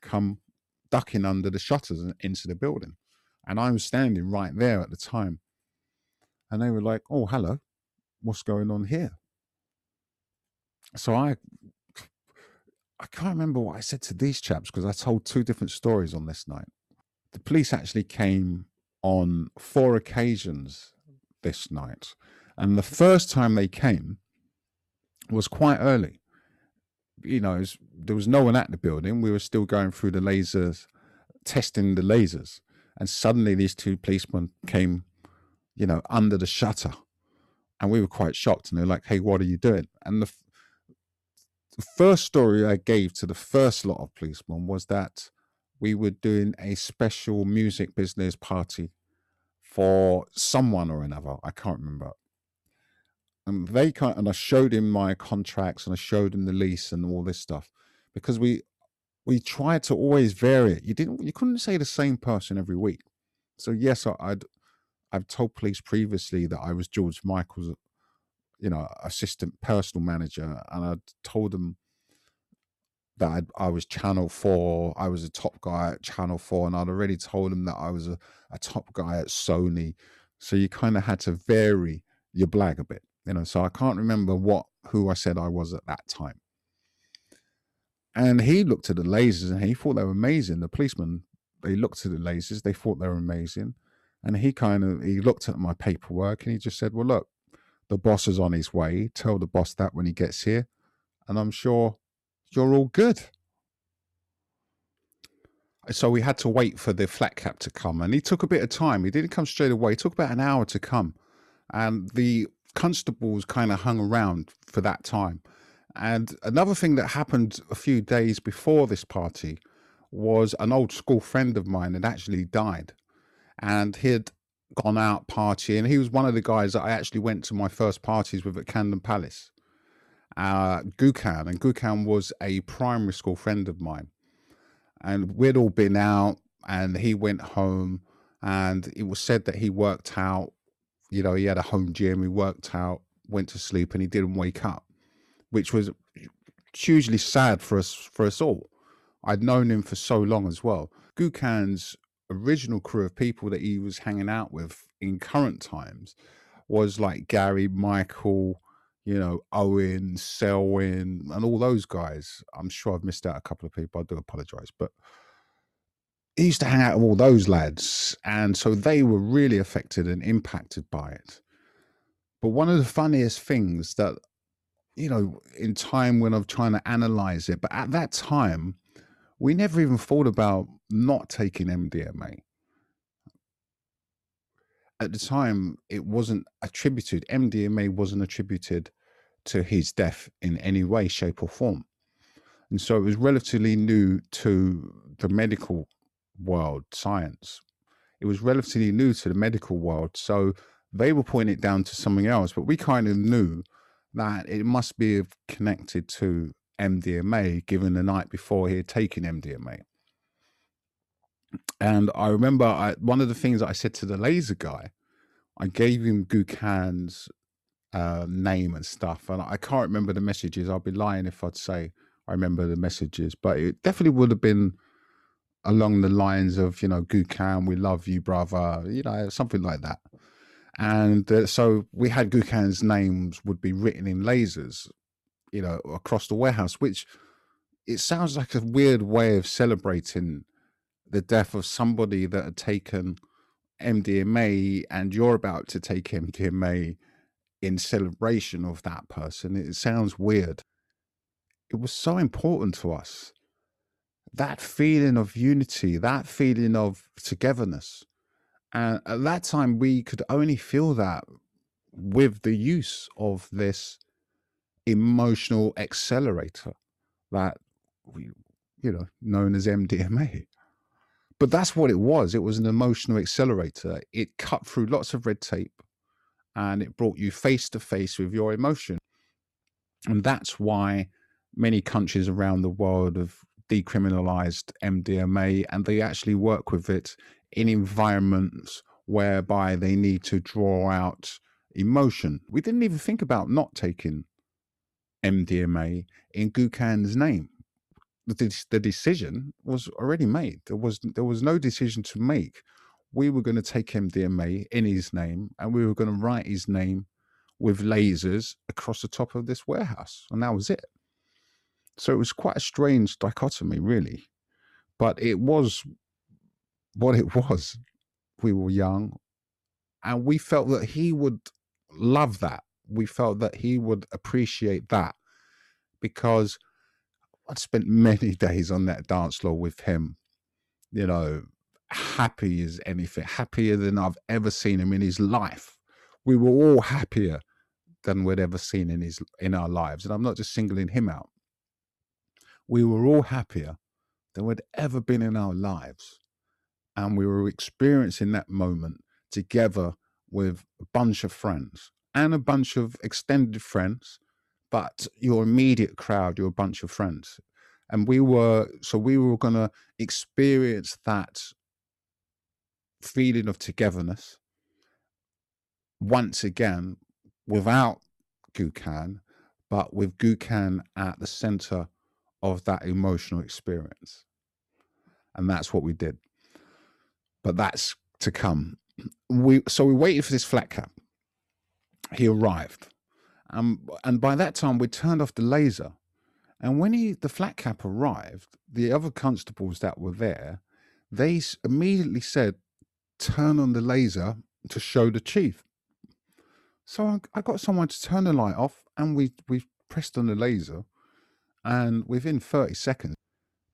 come ducking under the shutters and into the building. And I was standing right there at the time. And they were like, oh, hello, what's going on here? So I I can't remember what I said to these chaps because I told two different stories on this night. The police actually came on four occasions this night. And the first time they came was quite early. You know, was, there was no one at the building. We were still going through the lasers, testing the lasers. And suddenly these two policemen came, you know, under the shutter. And we were quite shocked. And they're like, hey, what are you doing? And the, the first story I gave to the first lot of policemen was that we were doing a special music business party for someone or another. I can't remember. And they kind and I showed him my contracts and I showed him the lease and all this stuff because we we tried to always vary it. You didn't you couldn't say the same person every week. So yes, I, I'd I've told police previously that I was George Michael's, you know, assistant personal manager, and I told them that I'd, I was Channel 4, I was a top guy at Channel 4, and I'd already told them that I was a, a top guy at Sony. So you kind of had to vary your blag a bit, you know. So I can't remember what who I said I was at that time. And he looked at the lasers and he thought they were amazing. The policeman, they looked at the lasers, they thought they were amazing. And he kind of he looked at my paperwork and he just said, Well, look, the boss is on his way. Tell the boss that when he gets here. And I'm sure you're all good. So we had to wait for the flat cap to come, and he took a bit of time. He didn't come straight away. It took about an hour to come, and the constables kind of hung around for that time. And another thing that happened a few days before this party was an old school friend of mine had actually died, and he had gone out partying. He was one of the guys that I actually went to my first parties with at Camden Palace uh, Gurkhan, and Gurkhan was a primary school friend of mine. And we'd all been out, and he went home, and it was said that he worked out. You know, he had a home gym, he worked out, went to sleep, and he didn't wake up, which was hugely sad for us for us all. I'd known him for so long as well. Gurkhan's original crew of people that he was hanging out with in current times was like Gary, Michael, you know, Owen, Selwyn, and all those guys. I'm sure I've missed out a couple of people. I do apologize. But he used to hang out with all those lads. And so they were really affected and impacted by it. But one of the funniest things that, you know, in time when I'm trying to analyze it, but at that time, we never even thought about not taking MDMA at the time it wasn't attributed mdma wasn't attributed to his death in any way shape or form and so it was relatively new to the medical world science it was relatively new to the medical world so they were pointing it down to something else but we kind of knew that it must be connected to MDMA, given the night before he had taken MDMA. And I remember I, one of the things I said to the laser guy, I gave him Gurkhan's uh, name and stuff, and I can't remember the messages. I'll be lying if I'd say I remember the messages, but it definitely would have been along the lines of you know Gurkhan, we love you, brother, you know something like that. And uh, so we had Gurkhan's names would be written in lasers, you know, across the warehouse, which it sounds like a weird way of celebrating the death of somebody that had taken MDMA and you're about to take MDMA in celebration of that person. It sounds weird. It was so important to us. That feeling of unity, that feeling of togetherness. And at that time, we could only feel that with the use of this emotional accelerator that we, you know, known as MDMA. But that's what it was. It was an emotional accelerator. It cut through lots of red tape and it brought you face to face with your emotion. And that's why many countries around the world have decriminalized MDMA and they actually work with it in environments whereby they need to draw out emotion. We didn't even think about not taking MDMA in Gurkhan's name. The, the decision was already made. There was there was no decision to make. We were going to take MDMA in his name, and we were going to write his name with lasers across the top of this warehouse, and that was it. So it was quite a strange dichotomy, really, but it was what it was. We were young, and we felt that he would love that. We felt that he would appreciate that because I'd spent many days on that dance floor with him, you know, happy as anything, happier than I've ever seen him in his life. We were all happier than we'd ever seen in his in our lives. And I'm not just singling him out. We were all happier than we'd ever been in our lives. And we were experiencing that moment together with a bunch of friends and a bunch of extended friends but your immediate crowd, your bunch of friends. And we were, so we were going to experience that feeling of togetherness once again without Gurkhan, but with Gurkhan at the center of that emotional experience. And that's what we did. But that's to come. We so we waited for this flat cap. He arrived um, and by that time, we turned off the laser. And when he, the flat cap arrived, the other constables that were there, they immediately said, turn on the laser to show the chief. So I, I got someone to turn the light off and we, we pressed on the laser. And within 30 seconds,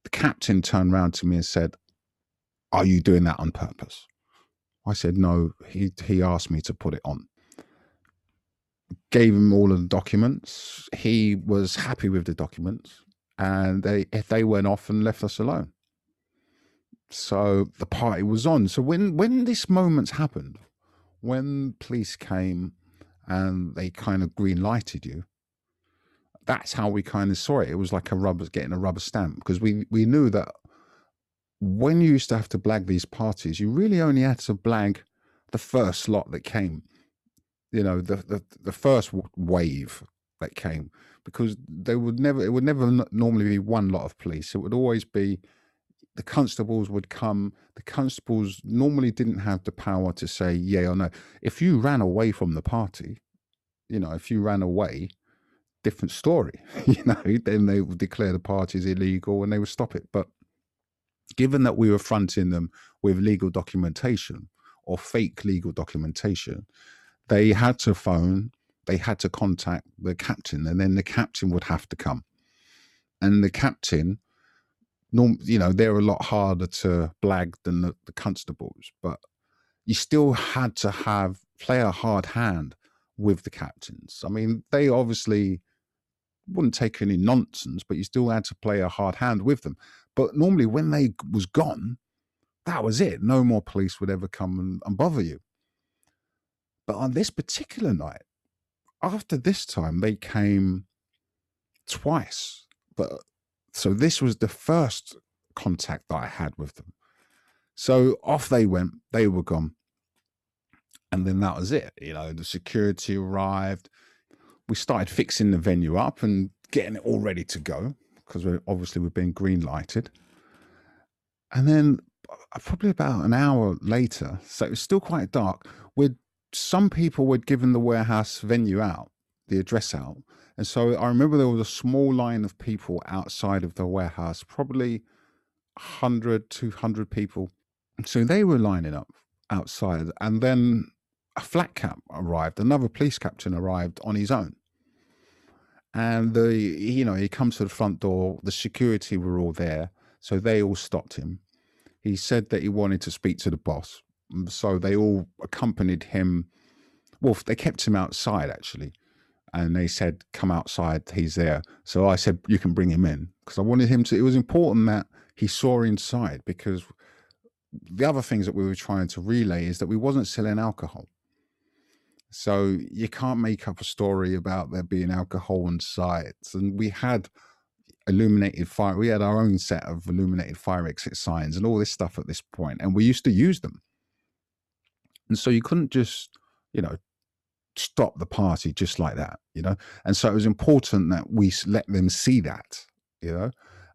the captain turned around to me and said, Are you doing that on purpose? I said, No, he, he asked me to put it on gave him all of the documents. He was happy with the documents, and they they went off and left us alone. So the party was on. So when when this moments happened, when police came and they kind of green lighted you, that's how we kind of saw it. It was like a rubber getting a rubber stamp because we we knew that when you used to have to blag these parties, you really only had to blag the first lot that came you know the, the the first wave that came because they would never it would never normally be one lot of police. It would always be the constables would come. The constables normally didn't have the power to say yeah or no. If you ran away from the party you know if you ran away different story you know then they would declare the parties illegal and they would stop it but given that we were fronting them with legal documentation or fake legal documentation they had to phone, they had to contact the captain, and then the captain would have to come. And the captain, norm, you know, they're a lot harder to blag than the, the constables, but you still had to have play a hard hand with the captains. I mean, they obviously wouldn't take any nonsense, but you still had to play a hard hand with them. But normally, when they was gone, that was it. No more police would ever come and, and bother you. But on this particular night, after this time, they came twice. But so this was the first contact that I had with them. So off they went, they were gone. And then that was it. You know, the security arrived. We started fixing the venue up and getting it all ready to go because obviously we've been green lighted. And then uh, probably about an hour later, so it was still quite dark, we some people were given the warehouse venue out, the address out. And so I remember there was a small line of people outside of the warehouse, probably 100, 200 people. So they were lining up outside. And then a flat cap arrived, another police captain arrived on his own. And the you know, he comes to the front door, the security were all there, so they all stopped him. He said that he wanted to speak to the boss. Mm, so they all accompanied him. Well, they kept him outside actually. And they said, come outside, he's there. So I said, you can bring him in. Because I wanted him to, it was important that he saw inside because the other things that we were trying to relay is that we wasn't selling alcohol. So you can't make up a story about there being alcohol on sites. And we had illuminated fire. We had our own set of illuminated fire exit signs and all this stuff at this point, and we used to use them. And so you couldn't just, you know, stop the party just like that, you know. And so it was important that we let them see that, you know.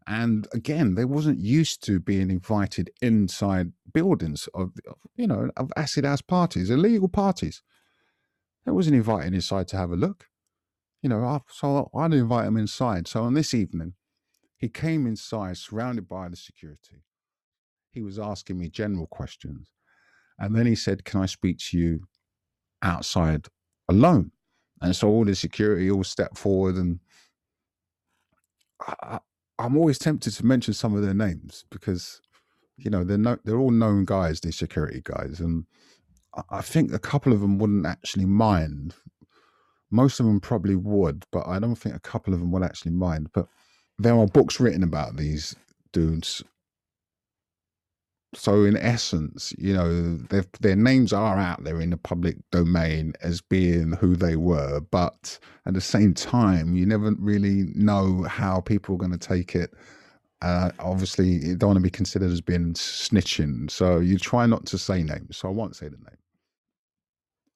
And again, they wasn't used to being invited inside buildings of, you know, of acid house parties, illegal parties. They wasn't invited inside to have a look. You know, so I'd invite him inside. So on this evening, he came inside surrounded by the security. He was asking me general questions. And then he said, Can I speak to you outside alone? And so all the security all stepped forward and I, am always tempted to mention some of their names because you know they're no, they're all known guys, these security guys, and I think a couple of them wouldn't actually mind. Most of them probably would, but I don't think a couple of them would actually mind. But there are books written about these dudes. So in essence, you know, their names are out there in the public domain as being who they were, but at the same time, you never really know how people are going to take it. Uh, obviously, you don't want to be considered as being snitching, so you try not to say names. So I won't say the name.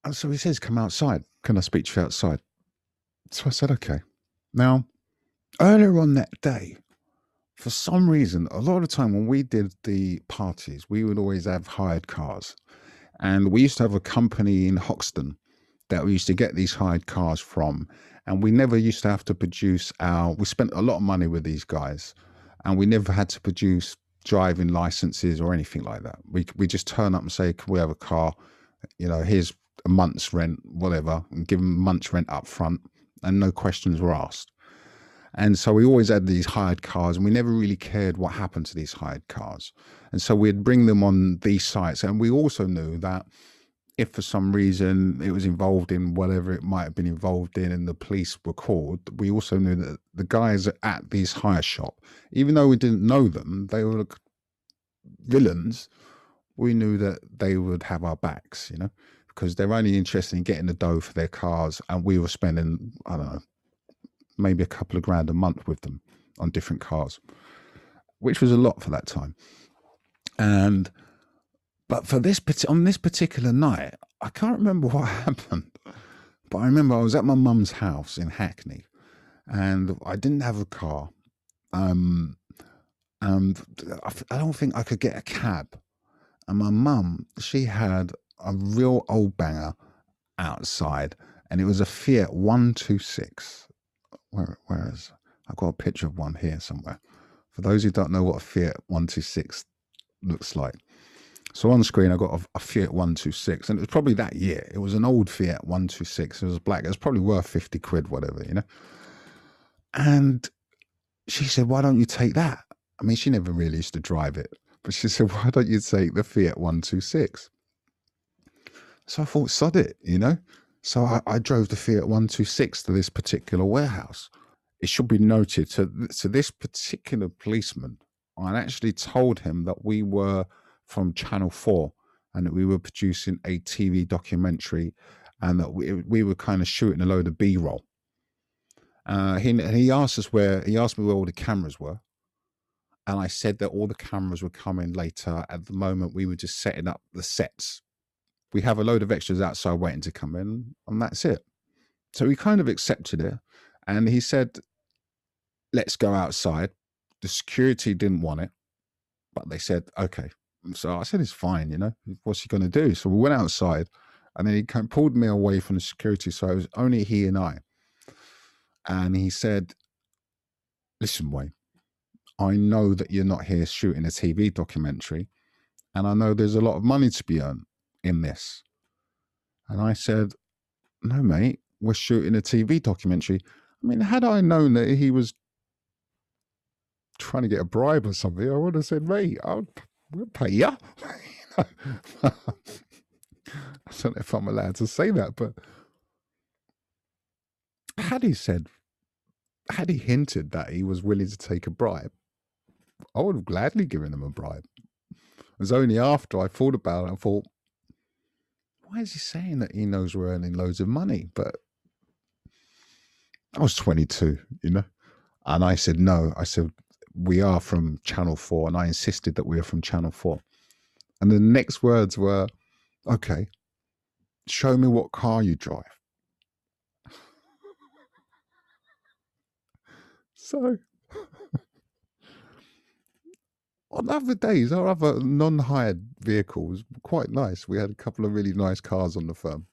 And so he says, Come outside. Can I speak to you outside? So I said, Okay. Now, earlier on that day, for some reason, a lot of the time when we did the parties, we would always have hired cars. And we used to have a company in Hoxton that we used to get these hired cars from. And we never used to have to produce our, we spent a lot of money with these guys. And we never had to produce driving licenses or anything like that. We, we just turn up and say, Can we have a car? You know, here's a month's rent, whatever, and give them month's rent up front, and no questions were asked. And so we always had these hired cars, and we never really cared what happened to these hired cars. And so we'd bring them on these sites, and we also knew that if for some reason it was involved in whatever it might have been involved in, and the police were called, we also knew that the guys at these hire shop, even though we didn't know them, they were villains. We knew that they would have our backs, you know because they're only interested in getting the dough for their cars, and we were spending I don't know maybe a couple of grand a month with them on different cars, which was a lot for that time. And but for this on this particular night, I can't remember what happened, but I remember I was at my mum's house in Hackney, and I didn't have a car. Um, and I don't think I could get a cab. And my mum, she had a real old banger outside, and it was a Fiat 126. Where, where is? I've got a picture of one here somewhere. For those who don't know what a Fiat 126 looks like. So on screen, I got a, a, Fiat 126, and it was probably that year. It was an old Fiat 126. It was black. It was probably worth 50 quid, whatever, you know. And she said, Why don't you take that? I mean, she never really used to drive it, but she said, Why don't you take the Fiat 126? So I thought, sod it, you know? So I, I drove the Fiat 126 to this particular warehouse. It should be noted to, to this particular policeman, I actually told him that we were from Channel 4 and that we were producing a TV documentary and that we, we were kind of shooting a load of B roll. Uh, he he asked us where he asked me where all the cameras were, and I said that all the cameras were coming later. At the moment, we were just setting up the sets. We have a load of extras outside waiting to come in, and that's it. So he kind of accepted it, and he said, "Let's go outside." The security didn't want it, but they said, "Okay." So I said, "It's fine, you know. What's he going to do?" So we went outside, and then he pulled me away from the security. So it was only he and I and he said, Listen, Wayne, I know that you're not here shooting a TV documentary, and I know there's a lot of money to be earned in this. And I said, No, mate, we're shooting a TV documentary. I mean, had I known that he was trying to get a bribe or something, I would have said, Mate, I'll we'll pay you. I don't know if I'm allowed to say that, but had he said, had he hinted that he was willing to take a bribe, I would have gladly given him a bribe. It was only after I thought about it, I thought, why is he saying that he knows we're earning loads of money? But I was 22, you know, and I said, no. I said, we are from Channel 4, and I insisted that we are from Channel 4. And the next words were, okay, show me what car you drive. So on other days, our other non-hired vehicles were quite nice. We had a couple of really nice cars on the firm.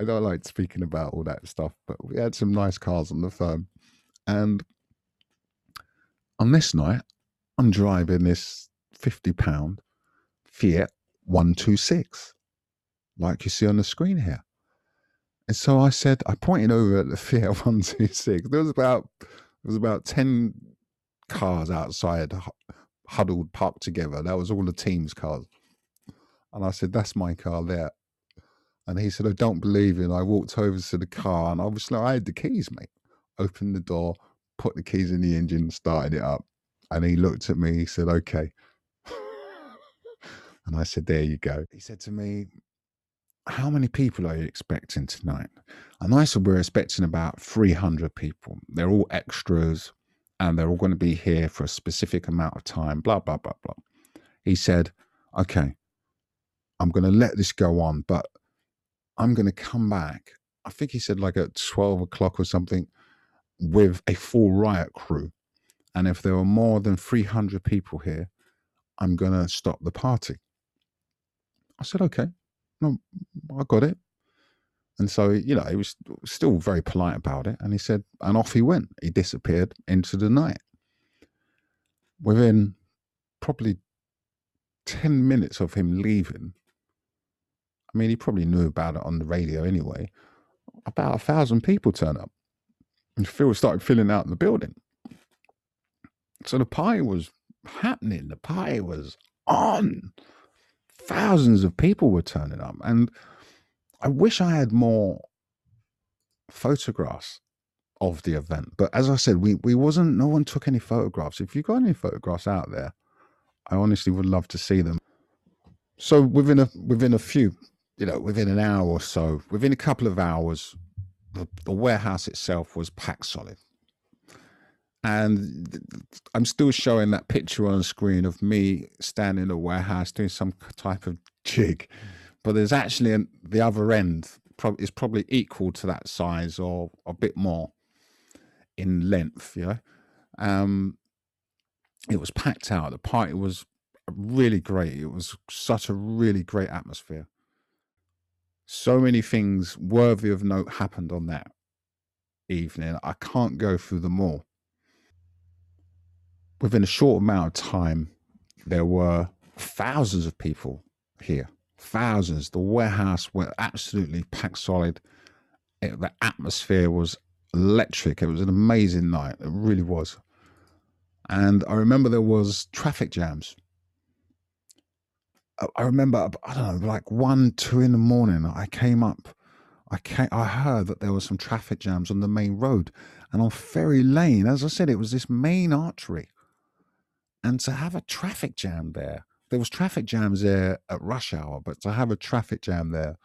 I don't like speaking about all that stuff, but we had some nice cars on the firm. And on this night, I'm driving this 50 pound Fiat 126, like you see on the screen here. And so I said, I pointed over at the Fiat 126. There was about there was about 10 cars outside huddled parked together. That was all the team's cars. And I said, That's my car there. And he said, I don't believe it. And I walked over to the car and obviously I had the keys, mate. Opened the door, put the keys in the engine, started it up. And he looked at me, he said, Okay. and I said, There you go. He said to me, how many people are you expecting tonight? And I said, we're expecting about 300 people. They're all extras and they're all going to be here for a specific amount of time, blah, blah, blah, blah. He said, okay, I'm going to let this go on, but I'm going to come back. I think he said like at 12 o'clock or something with a full riot crew. And if there are more than 300 people here, I'm going to stop the party. I said, okay no, I got it. And so, you know, he was still very polite about it. And he said, and off he went. He disappeared into the night. Within probably 10 minutes of him leaving, I mean, he probably knew about it on the radio anyway. About a thousand people turn up. And Phil started filling out the building. So the pie was happening. The pie was on thousands of people were turning up. And I wish I had more photographs of the event. But as I said, we, we wasn't, no one took any photographs. If you've got any photographs out there, I honestly would love to see them. So within a within a few, you know, within an hour or so, within a couple of hours, the, the warehouse itself was packed solid and I'm still showing that picture on the screen of me standing in a warehouse doing some type of jig, but there's actually an, the other end is probably equal to that size or a bit more in length. You know, um, it was packed out. The party was really great. It was such a really great atmosphere. So many things worthy of note happened on that evening. I can't go through them all within a short amount of time, there were thousands of people here. Thousands. The warehouse were absolutely packed solid. It, the atmosphere was electric. It was an amazing night. It really was. And I remember there was traffic jams. I remember, I don't know, like one, two in the morning, I came up. I came, I heard that there were some traffic jams on the main road, and on Ferry Lane, as I said, it was this main artery and to have a traffic jam there there was traffic jams there at rush hour but to have a traffic jam there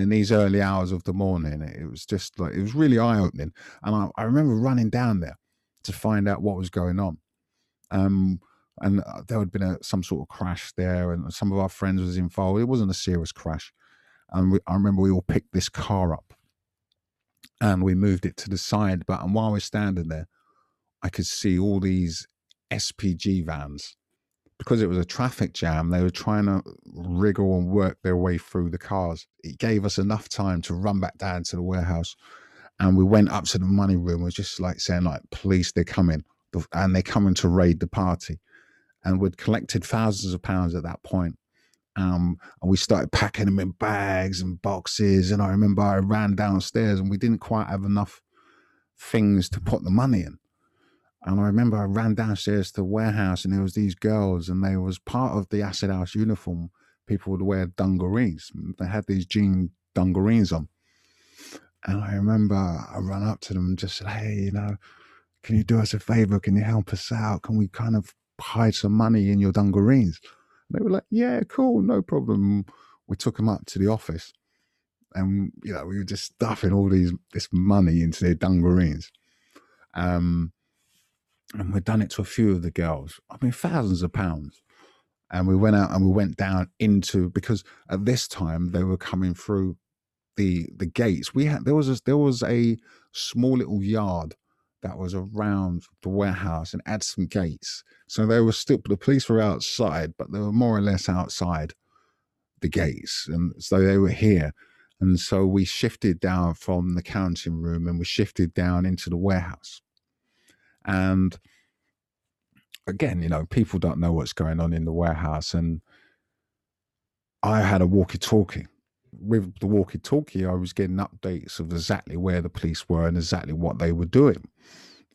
in these early hours of the morning, it was just like, it was really eye opening. And I, I remember running down there to find out what was going on. Um, and uh, there had been a, some sort of crash there, and some of our friends was involved. It wasn't a serious crash, and we, I remember we all picked this car up, and we moved it to the side. But and while we're standing there, I could see all these SPG vans because it was a traffic jam. They were trying to wriggle and work their way through the cars. It gave us enough time to run back down to the warehouse, and we went up to the money room. Was just like saying, like, police, they're coming, and they're coming to raid the party. And we'd collected thousands of pounds at that point. Um, and we started packing them in bags and boxes. And I remember I ran downstairs and we didn't quite have enough things to put the money in. And I remember I ran downstairs to the warehouse and there was these girls and they was part of the acid house uniform. People would wear dungarees. They had these jean dungarees on. And I remember I ran up to them and just said, Hey, you know, can you do us a favor? Can you help us out? Can we kind of hide some money in your dungarees? And they were like, Yeah, cool, no problem. We took them up to the office and you know, we were just stuffing all these this money into their dungarees. Um and we'd done it to a few of the girls. I mean, thousands of pounds. And we went out and we went down into because at this time they were coming through the the gates. We had there was a, there was a small little yard that was around the warehouse and had some gates. So they were still the police were outside, but they were more or less outside the gates, and so they were here. And so we shifted down from the counting room and we shifted down into the warehouse. And again, you know, people don't know what's going on in the warehouse. And I had a walkie talkie. With the walkie talkie, I was getting updates of exactly where the police were and exactly what they were doing.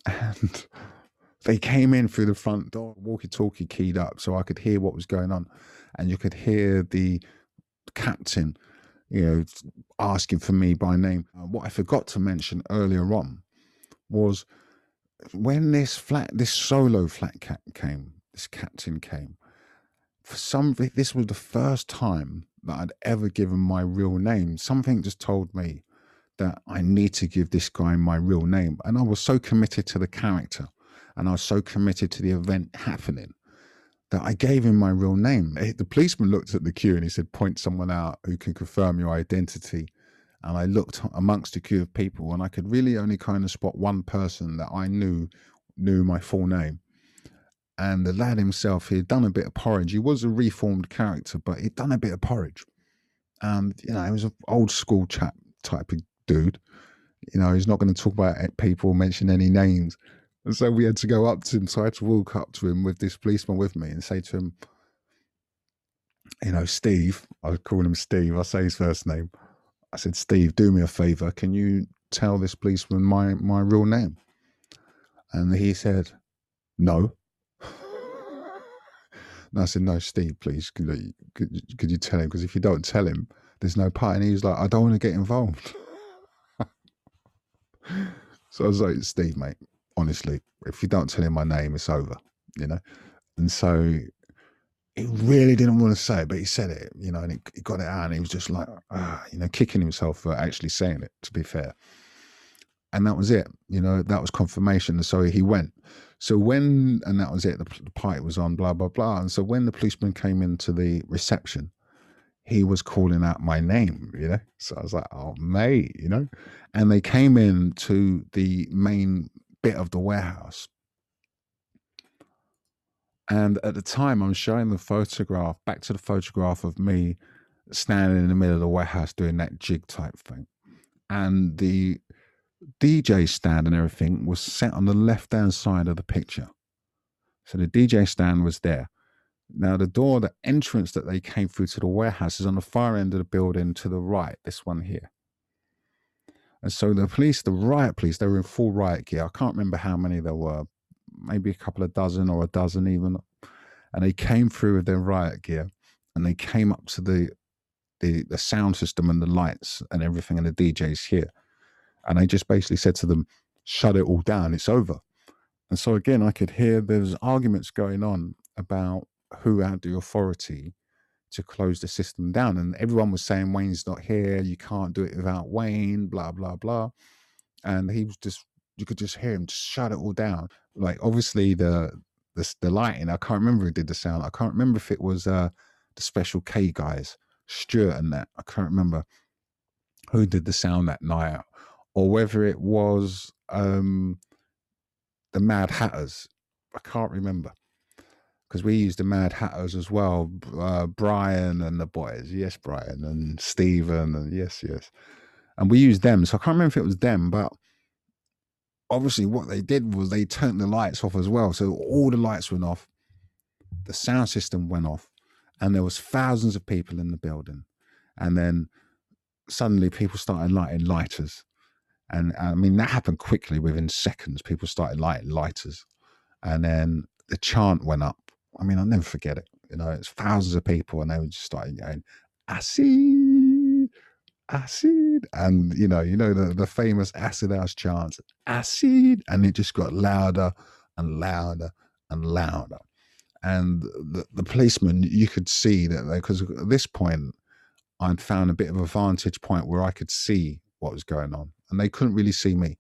And they came in through the front door, walkie talkie keyed up so I could hear what was going on. And you could hear the captain, you know, asking for me by name. What I forgot to mention earlier on was when this flat, this solo flat cat came, this captain came, for some, this was the first time that I'd ever given my real name. Something just told me that I need to give this guy my real name. And I was so committed to the character and I was so committed to the event happening that I gave him my real name. The policeman looked at the queue and he said, Point someone out who can confirm your identity and I looked amongst a queue of people and I could really only kind of spot one person that I knew knew my full name. And the lad himself, he'd done a bit of porridge. He was a reformed character, but he'd done a bit of porridge. And, you know, he was an old school chap type of dude. You know, he's not going to talk about people, mention any names. And so we had to go up to him. So I had to walk up to him with this policeman with me and say to him, you know, Steve, I call him Steve, I say his first name. I said, Steve, do me a favor. Can you tell this policeman my, my real name? And he said, No. and I said, No, Steve, please, could, you, could, could you tell him? Because if you don't tell him, there's no part. And he was like, I don't want to get involved. so I was like, Steve, mate, honestly, if you don't tell him my name, it's over, you know? And so he really didn't want to say it, but he said it, you know, and he, he got it out and he was just like, ah, you know, kicking himself for actually saying it, to be fair. And that was it, you know, that was confirmation. And so he went. So when, and that was it, the, the was on, blah, blah, blah. And so when the policeman came into the reception, he was calling out my name, you know. So I was like, oh, mate, you know. And they came in to the main bit of the warehouse and at the time, I'm showing the photograph, back to the photograph of me standing in the middle of the warehouse doing that jig type thing. And the DJ stand and everything was set on the left hand side of the picture. So the DJ stand was there. Now, the door, the entrance that they came through to the warehouse is on the far end of the building to the right, this one here. And so the police, the riot police, they were in full riot gear. I can't remember how many there were, maybe a couple of dozen or a dozen even, and they came through with their riot gear, and they came up to the the the sound system and the lights and everything and the DJs here, and they just basically said to them, "Shut it all down. It's over." And so again, I could hear there was arguments going on about who had the authority to close the system down. And everyone was saying Wayne's not here, you can't do it without Wayne, blah blah blah. And he was just you could just hear him just shut it all down. Like obviously the the, the lighting, I can't remember who did the sound. I can't remember if it was uh the special K guys, Stuart and that. I can't remember who did the sound that night, or whether it was um the Mad Hatters. I can't remember because we used the Mad Hatters as well. Uh, Brian and the boys, yes, Brian and Stephen, and yes, yes, and we used them. So I can't remember if it was them, but obviously what they did was they turned the lights off as well. So all the lights went off, the sound system went off, and there was thousands of people in the building, and then suddenly people started lighting lighters. And I mean, that happened quickly within seconds. People started lighting lighters. And then the chant went up. I mean, I'll never forget it. You know, it's thousands of people, and they were just starting going, acid, acid. And, you know, you know, the, the famous acid house chants, acid. And it just got louder and louder and louder. And the, the policeman, you could see that, because at this point, I'd found a bit of a vantage point where I could see what was going on, and they couldn't really see me.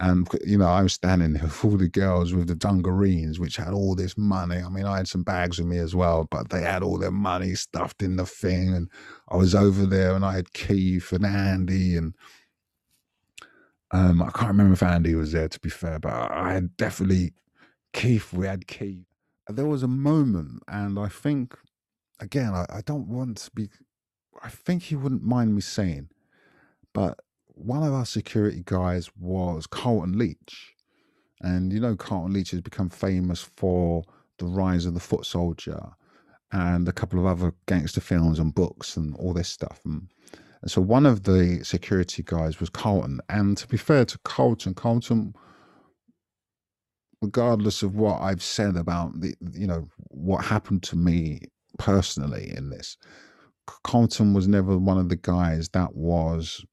And you know, I was standing there with all the girls with the dungarees, which had all this money. I mean, I had some bags with me as well, but they had all their money stuffed in the thing. And I was over there, and I had Keith and Andy, and um, I can't remember if Andy was there, to be fair, but I had definitely Keith. We had Keith. There was a moment, and I think, again, I, I don't want to be I think he wouldn't mind me saying, but one of our security guys was Carlton Leach. And you know, Carlton Leach has become famous for The Rise of the Foot Soldier and a couple of other gangster films and books and all this stuff. And, and so one of the security guys was Carlton. And to be fair to Carlton, Carlton, regardless of what I've said about the, you know, what happened to me personally in this, Carlton was never one of the guys that was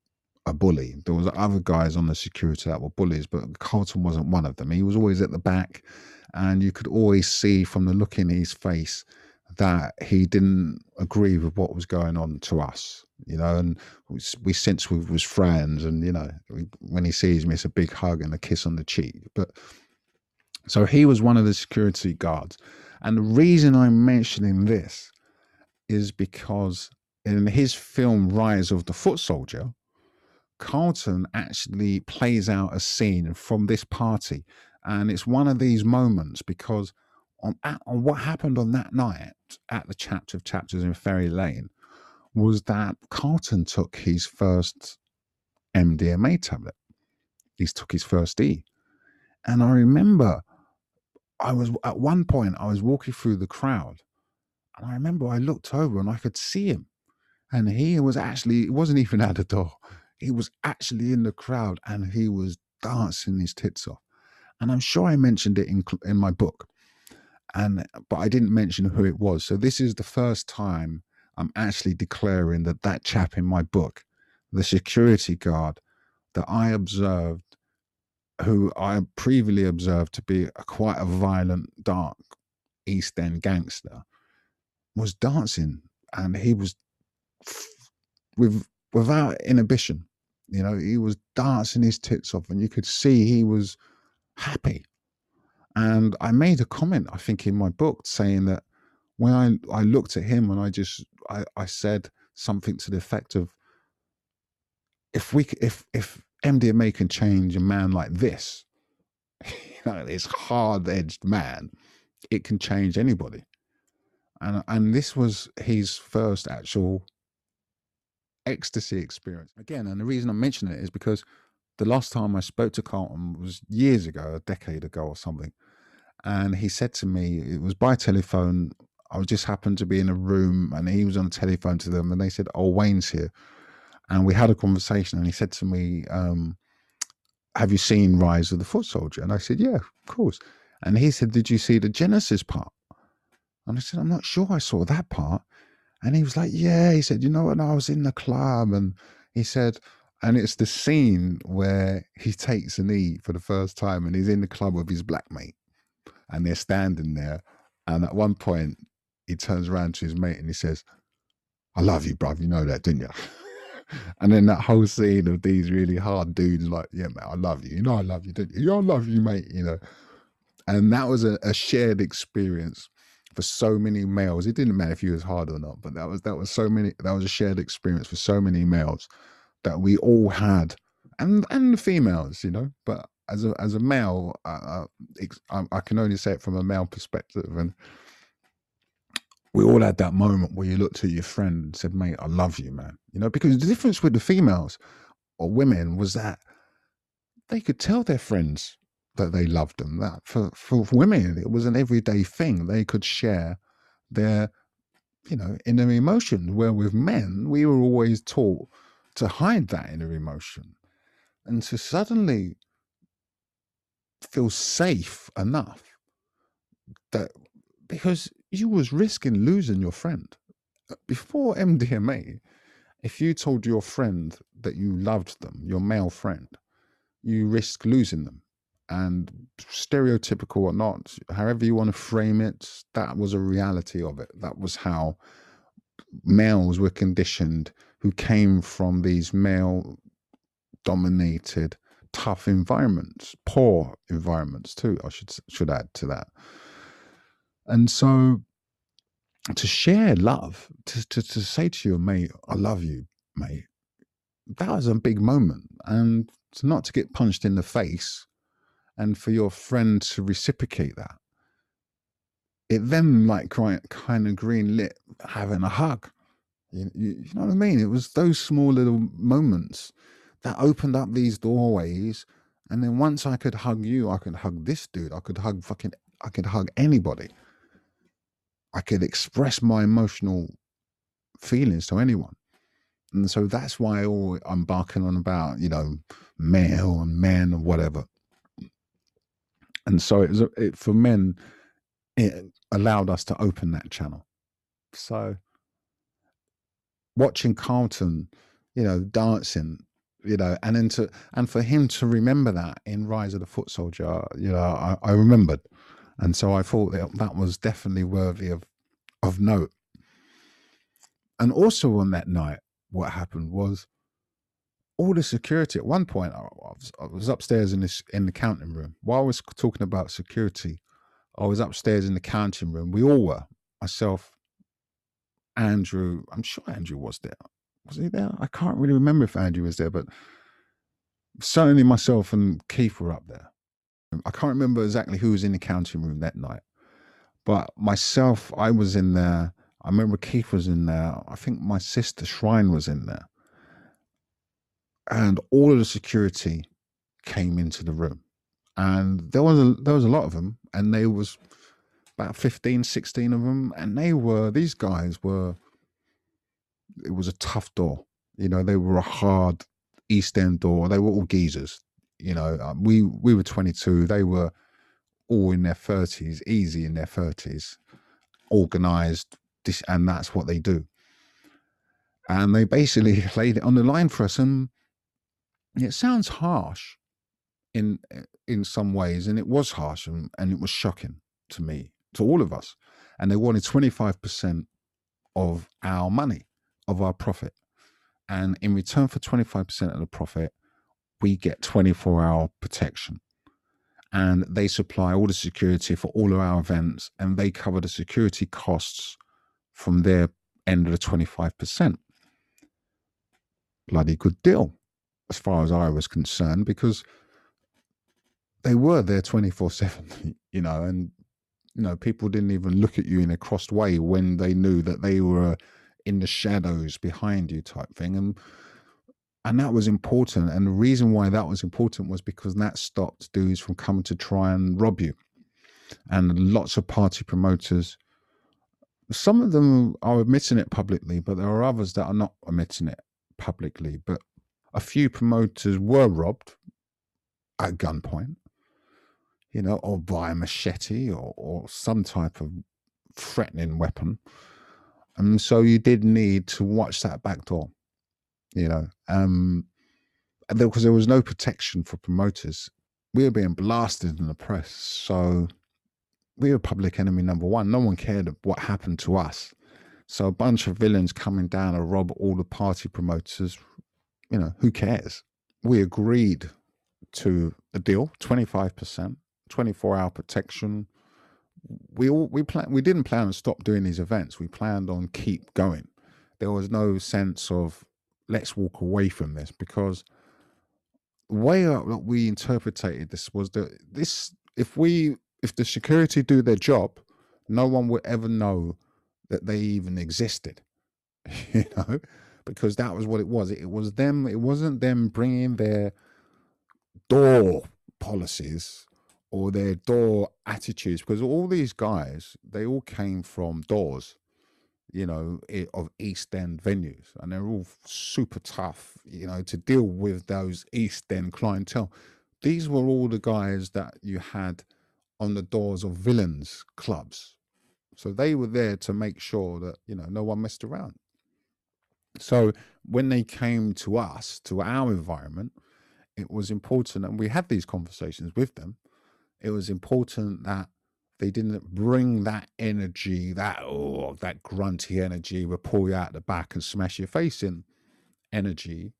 a bully. There was other guys on the security that were bullies, but Carlton wasn't one of them. He was always at the back, and you could always see from the look in his face that he didn't agree with what was going on to us. You know, and we, we since we was friends, and you know, when he sees me, it's a big hug and a kiss on the cheek. But so he was one of the security guards, and the reason I'm mentioning this is because in his film Rise of the Foot Soldier, Carlton actually plays out a scene from this party. And it's one of these moments because on, on what happened on that night at the chapter of chapters in Ferry Lane was that Carlton took his first MDMA tablet. He took his first E. And I remember I was at one point I was walking through the crowd and I remember I looked over and I could see him. And he was actually, it wasn't even at the door. He was actually in the crowd and he was dancing his tits off. And I'm sure I mentioned it in, in my book. And but I didn't mention who it was. So this is the first time I'm actually declaring that that chap in my book, the security guard that I observed, who I previously observed to be a quite a violent, dark East End gangster, was dancing and he was with without inhibition you know he was dancing his tits off and you could see he was happy. And i made a comment i think in my book saying that when i i looked at him and i just i i said something to the effect of if we if if mdma can change a man like this you know this hard-edged man it can change anybody. And and this was his first actual ecstasy experience. Again and the reason i'm mentioning it is because the last time i spoke to carlton was years ago a decade ago or something and he said to me it was by telephone i just happened to be in a room and he was on the telephone to them and they said oh wayne's here and we had a conversation and he said to me um, have you seen rise of the foot soldier? And i said yeah of course and he said did you see the genesis part? And I said, I'm not sure I saw that part. And he was like, Yeah. He said, You know what? I was in the club. And he said, and it's the scene where he takes a knee for the first time and he's in the club with his black mate. And they're standing there. And at one point, he turns around to his mate and he says, I love you, bruv. You know that, didn't you? and then that whole scene of these really hard dudes like, yeah, mate, I love you. You know I love you, didn't you? I love you, mate, you know. And that was a, a shared experience for so many males. It didn't matter if you was hard or not, but that was that was so many that was a shared experience for so many males that we all had. And and the females, you know, but as a as a male, I, I, I can only say it from a male perspective, and we all had that moment where you looked at your friend and said, "Mate, I love you, man." You know, because the difference with the females or women was that they could tell their friends that they loved them. That for for, women, it was an everyday thing. They could share their, you know, inner emotions. Where with men, we were always taught to hide that inner emotion, and to suddenly feel safe enough that because you was risking losing your friend before MDMA. If you told your friend that you loved them, your male friend, you risk losing them. And stereotypical or not, however you want to frame it, that was a reality of it. That was how males were conditioned who came from these male dominated tough environments, poor environments too. I should should add to that. And so, to share love, to to, to say to your mate, "I love you, mate," that was a big moment, and not to get punched in the face, and for your friend to reciprocate that. It then like kind of green lit having a hug. You, you, know what I mean? It was those small little moments that opened up these doorways. And then once I could hug you, I could hug this dude. I could hug fucking, I could hug anybody. I could express my emotional feelings to anyone. And so that's why all I'm barking on about, you know, male and men and whatever. And so it was it, for men, it allowed us to open that channel. So watching Carlton, you know, dancing you know, and then to and for him to remember that in Rise of the Foot Soldier, you know, I, I remembered, and so I thought that that was definitely worthy of of note. And also on that night, what happened was all the security. At one point, I was, I was upstairs in this in the counting room. While I was talking about security, I was upstairs in the counting room. We all were. Myself, Andrew. I'm sure Andrew was there was he there? I can't really remember if Andrew was there, but certainly myself and Keith were up there. I can't remember exactly who was in the counting room that night, but myself, I was in there. I remember Keith was in there. I think my sister Shrine was in there. And all of the security came into the room. And there was a, there was a lot of them, and there was about 15, 16 of them. And they were, these guys were it was a tough door. You know, they were a hard East End door. They were all geezers. You know, um, we we were 22. They were all in their 30s, easy in their 30s, organized, and that's what they do. And they basically laid it on the line for us. And it sounds harsh in eh, in some ways, and it was harsh and, and it was shocking to me, to all of us. And they wanted 25% of our money of our profit. And in return for 25% of the profit, we get 24 hour protection. And they supply all the security for all of our events and they cover the security costs from their end of the 25%. Bloody good deal, as far as I was concerned, because they were there 24 7, you know, and, you know, people didn't even look at you in a crossed way when they knew that they were in the shadows behind you type thing and and that was important and the reason why that was important was because that stopped dudes from coming to try and rob you and lots of party promoters some of them are admitting it publicly but there are others that are not admitting it publicly but a few promoters were robbed at gunpoint you know or by a machete or, or some type of threatening weapon and so you did need to watch that back door, you know, um, because there was no protection for promoters. We were being blasted in the press. So we were public enemy number one. No one cared what happened to us. So a bunch of villains coming down to rob all the party promoters, you know, who cares? We agreed to a deal, 25%, 24 hour protection. We all we plan we didn't plan to stop doing these events. We planned on keep going. There was no sense of let's walk away from this because the way that we interpreted this was that this if we if the security do their job, no one would ever know that they even existed. you know, because that was what it was. It was them. It wasn't them bringing their door policies or their door attitudes because all these guys they all came from doors you know of east end venues and they're all super tough you know to deal with those east end clientele these were all the guys that you had on the doors of villains clubs so they were there to make sure that you know no one messed around so when they came to us to our environment it was important and we had these conversations with them it was important that they didn't bring that energy, that oh, that grunty energy will pull you out the back and smash your face in energy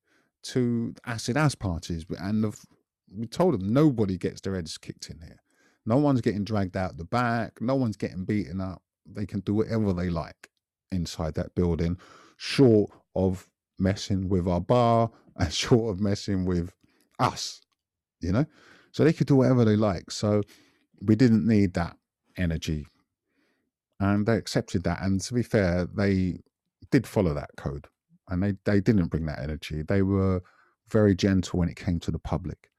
to acid house parties. And the, we told them nobody gets their heads kicked in here. No one's getting dragged out the back. No one's getting beaten up. They can do whatever they like inside that building, short of messing with our bar and short of messing with us, you know? So they could do whatever they like. So we didn't need that energy. And they accepted that. And to be fair, they did follow that code and they, they didn't bring that energy. They were very gentle when it came to the public.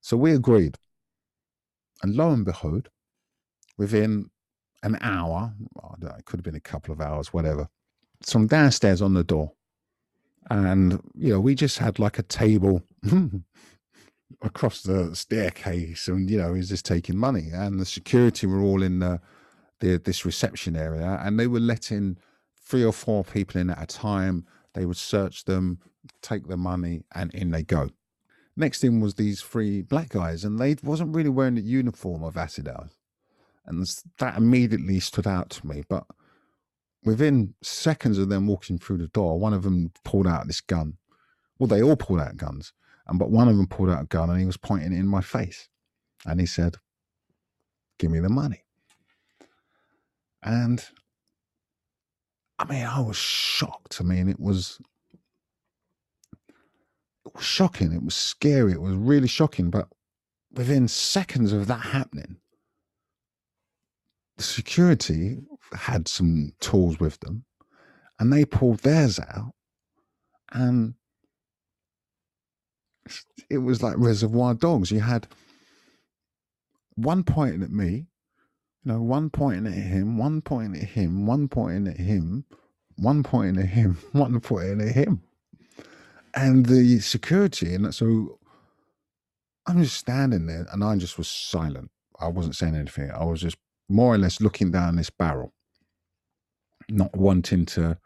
So we agreed. And lo and behold, within an hour, know, it could have been a couple of hours, whatever, some downstairs on the door. And, you know, we just had like a table across the staircase and you know he's just taking money. And the security were all in the, the this reception area. And they were letting three or four people in at a time. They would search them take the money and in they go. Next in was these three black guys and they wasn't really wearing the uniform of house and that immediately stood out to me. But within seconds of them walking through the door one of them pulled out this gun well they all pulled out guns and but one of them pulled out a gun and he was pointing it in my face. And he said, Give me the money. And I mean, I was shocked. I mean, it was it was shocking. It was scary. It was really shocking. But within seconds of that happening, the security had some tools with them and they pulled theirs out and it was like Reservoir Dogs. You had one pointing at me, you know, one pointing at him, one pointing at him, one pointing at him, one pointing at him, one pointing at him. And the security, and so I'm just standing there and I just was silent. I wasn't saying anything. I was just more or less looking down this barrel, not wanting to.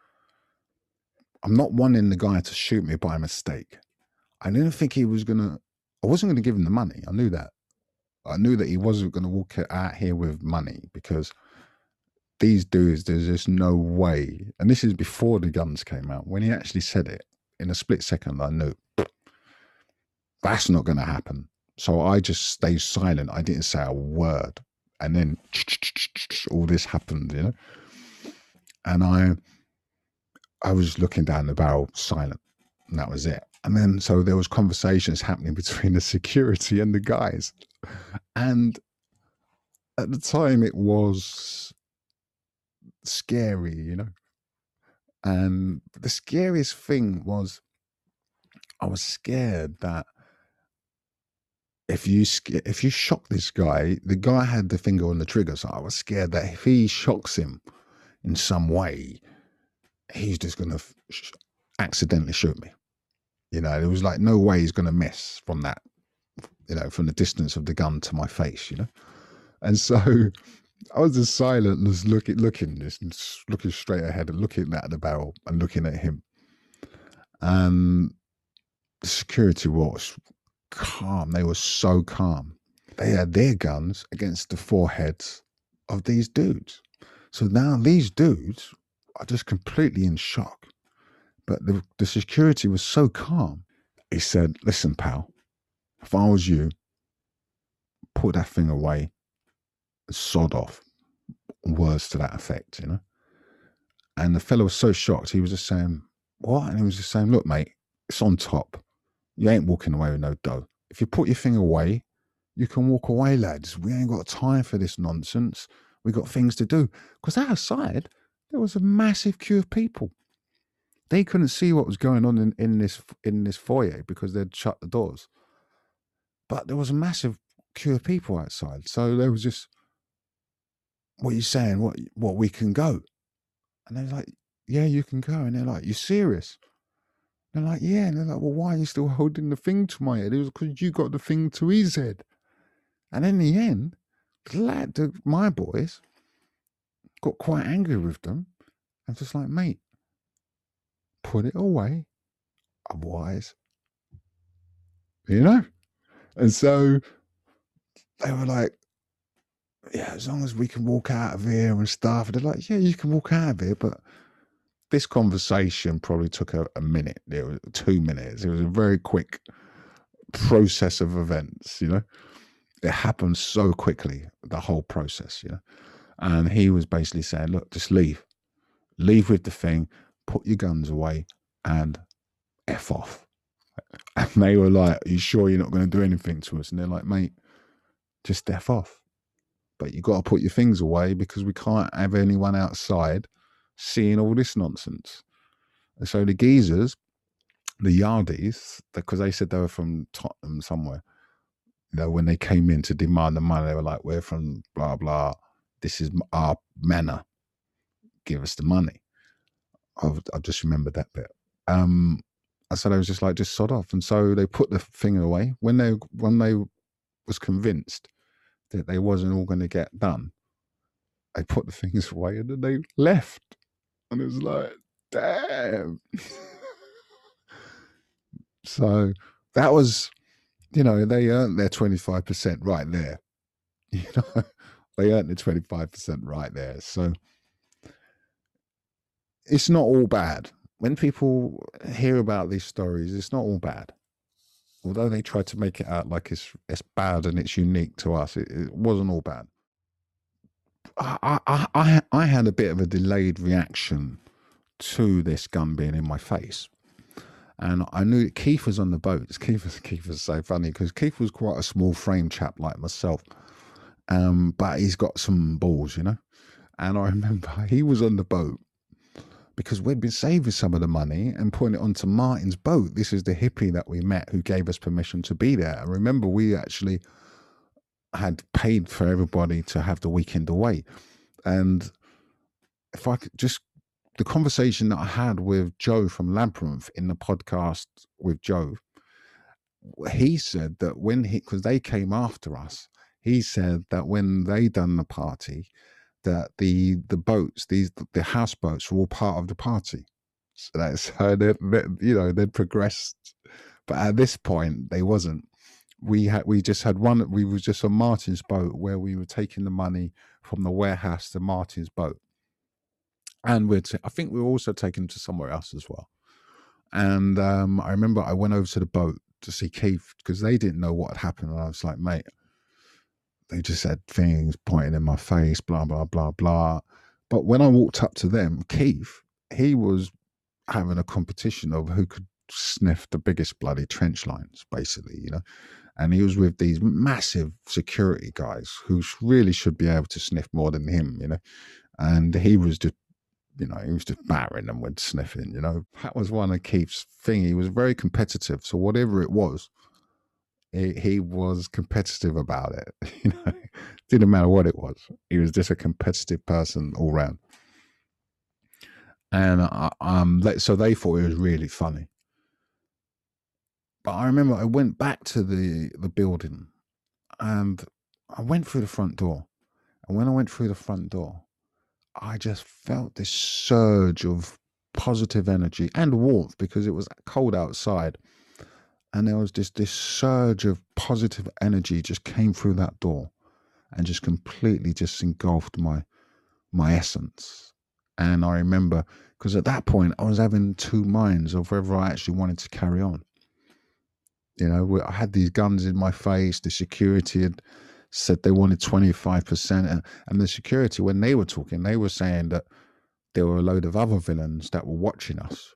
I'm not wanting the guy to shoot me by mistake. I didn't think he was gonna. I wasn't gonna give him the money. I knew that. I knew that he wasn't gonna walk out here with money because these dudes, there's just no way. And this is before the guns came out. When he actually said it, in a split second, I knew that's not gonna happen. So I just stayed silent. I didn't say a word. And then all this happened, you know. And I, I was looking down the barrel, silent, and that was it. And then so there was conversations happening between the security and the guys. And at the time it was scary, you know. And the scariest thing was I was scared that if you if you shock this guy, the guy had the finger on the trigger, so I was scared that if he shocks him in some way, he's just gonna accidentally shoot me. You know, there was like no way he's going to miss from that, you know, from the distance of the gun to my face, you know. And so I was just silent just looking, looking, just looking straight ahead and looking at the barrel and looking at him. And the security was calm. They were so calm. They had their guns against the foreheads of these dudes. So now these dudes are just completely in shock. But the, the security was so calm. He said, Listen, pal, if I was you, put that thing away, sod off. Words to that effect, you know? And the fellow was so shocked, he was just saying, What? And he was just saying, Look, mate, it's on top. You ain't walking away with no dough. If you put your thing away, you can walk away, lads. We ain't got time for this nonsense. We got things to do. Because outside, there was a massive queue of people. They couldn't see what was going on in, in this in this foyer because they'd shut the doors. But there was a massive queue of people outside. So there was just, what are you saying? What what we can go? And they're like, Yeah, you can go. And they're like, You serious? They're like, Yeah. And they're like, Well, why are you still holding the thing to my head? It was because you got the thing to his head. And in the end, lad, the, my boys got quite angry with them. I'm just like, mate, put it away. Otherwise, you know? And so they were like, yeah, as long as we can walk out of here and stuff. And they're like, yeah, you can walk out of here. But this conversation probably took a, a minute, it was two minutes. It was a very quick process of events, you know? It happened so quickly, the whole process, you know? And he was basically saying, look, just leave. Leave with the thing, put your guns away, and F off. And they were like, Are you sure you're not going to do anything to us? And they're like, Mate, just F off. But you got to put your things away because we can't have anyone outside seeing all this nonsense. And so the geezers, the yardies, because they said they were from Tottenham somewhere, you know, when they came in to demand the money, they were like, We're from blah, blah. This is our manor. Give us the money. I've, I've just remembered that bit. Um, so they was just like, just sod off. And so they put the thing away. When they when they was convinced that they wasn't all going to get done, they put the things away and then they left. And it was like, damn. so that was, you know, they earned their 25% right there. You know, they earned their 25% right there. So it's not all bad. When people hear about these stories, it's not all bad. Although they try to make it out like it's it's bad and it's unique to us, it, it wasn't all bad. I, I I I had a bit of a delayed reaction to this gun being in my face. And I knew Keith was on the boat. Keith was Keith was so funny because Keith was quite a small frame chap like myself. Um, but he's got some balls, you know. And I remember he was on the boat because we'd been saving some of the money and putting it onto Martin's boat. This is the hippie that we met who gave us permission to be there. And remember, we actually had paid for everybody to have the weekend away. And if I could just, the conversation that I had with Joe from Labyrinth in the podcast with Joe, he said that when he, because they came after us, he said that when they done the party, that the the boats, these the houseboats, were all part of the party. So that's how they, you know they'd progressed, but at this point they wasn't. We had we just had one. We was just on Martin's boat where we were taking the money from the warehouse to Martin's boat, and we're t- I think we were also taken to somewhere else as well. And um, I remember I went over to the boat to see Keith because they didn't know what had happened, and I was like, mate, they just said things pointing in my face, blah, blah, blah, blah. But when I walked up to them, Keith, he was having a competition of who could sniff the biggest bloody trench lines, basically, you know. And he was with these massive security guys who really should be able to sniff more than him, you know. And he was just, you know, he was just battering them with sniffing, you know. That was one of Keith's thing. He was very competitive. So whatever it was, he, he was competitive about it. You know, didn't matter what it was. He was just a competitive person all round. And uh, um, so they thought it was really funny. But I remember I went back to the the building, and I went through the front door. And when I went through the front door, I just felt this surge of positive energy and warmth because it was cold outside and there was just this surge of positive energy just came through that door and just completely just engulfed my my essence. And I remember because at that point I was having two minds of whether I actually wanted to carry on. You know, I had these guns in my face. The security had said they wanted 25%. And, the security, when they were talking, they were saying that there were a load of other villains that were watching us.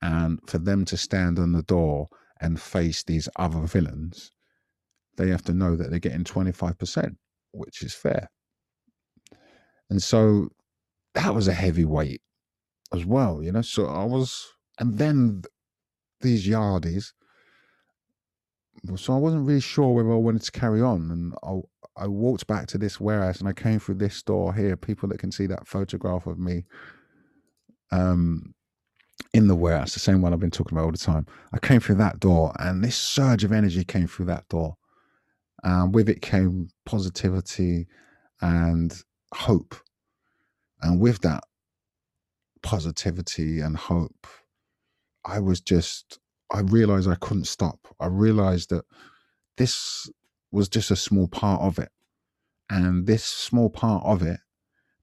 And for them to stand on the door and face these other villains, they have to know that they're getting 25%, which is fair. And so that was a heavy weight as well, you know. So I was, and then these yardies so I wasn't really sure whether I wanted to carry on. And I, I walked back to this warehouse and I came through this door here. People that can see that photograph of me um, in the warehouse, the same one I've been talking about all the time. I came through that door and this surge of energy came through that door. And with it came positivity and hope. And with that positivity and hope, I was just I realized I couldn't stop. I realized that this was just a small part of it. And this small part of it,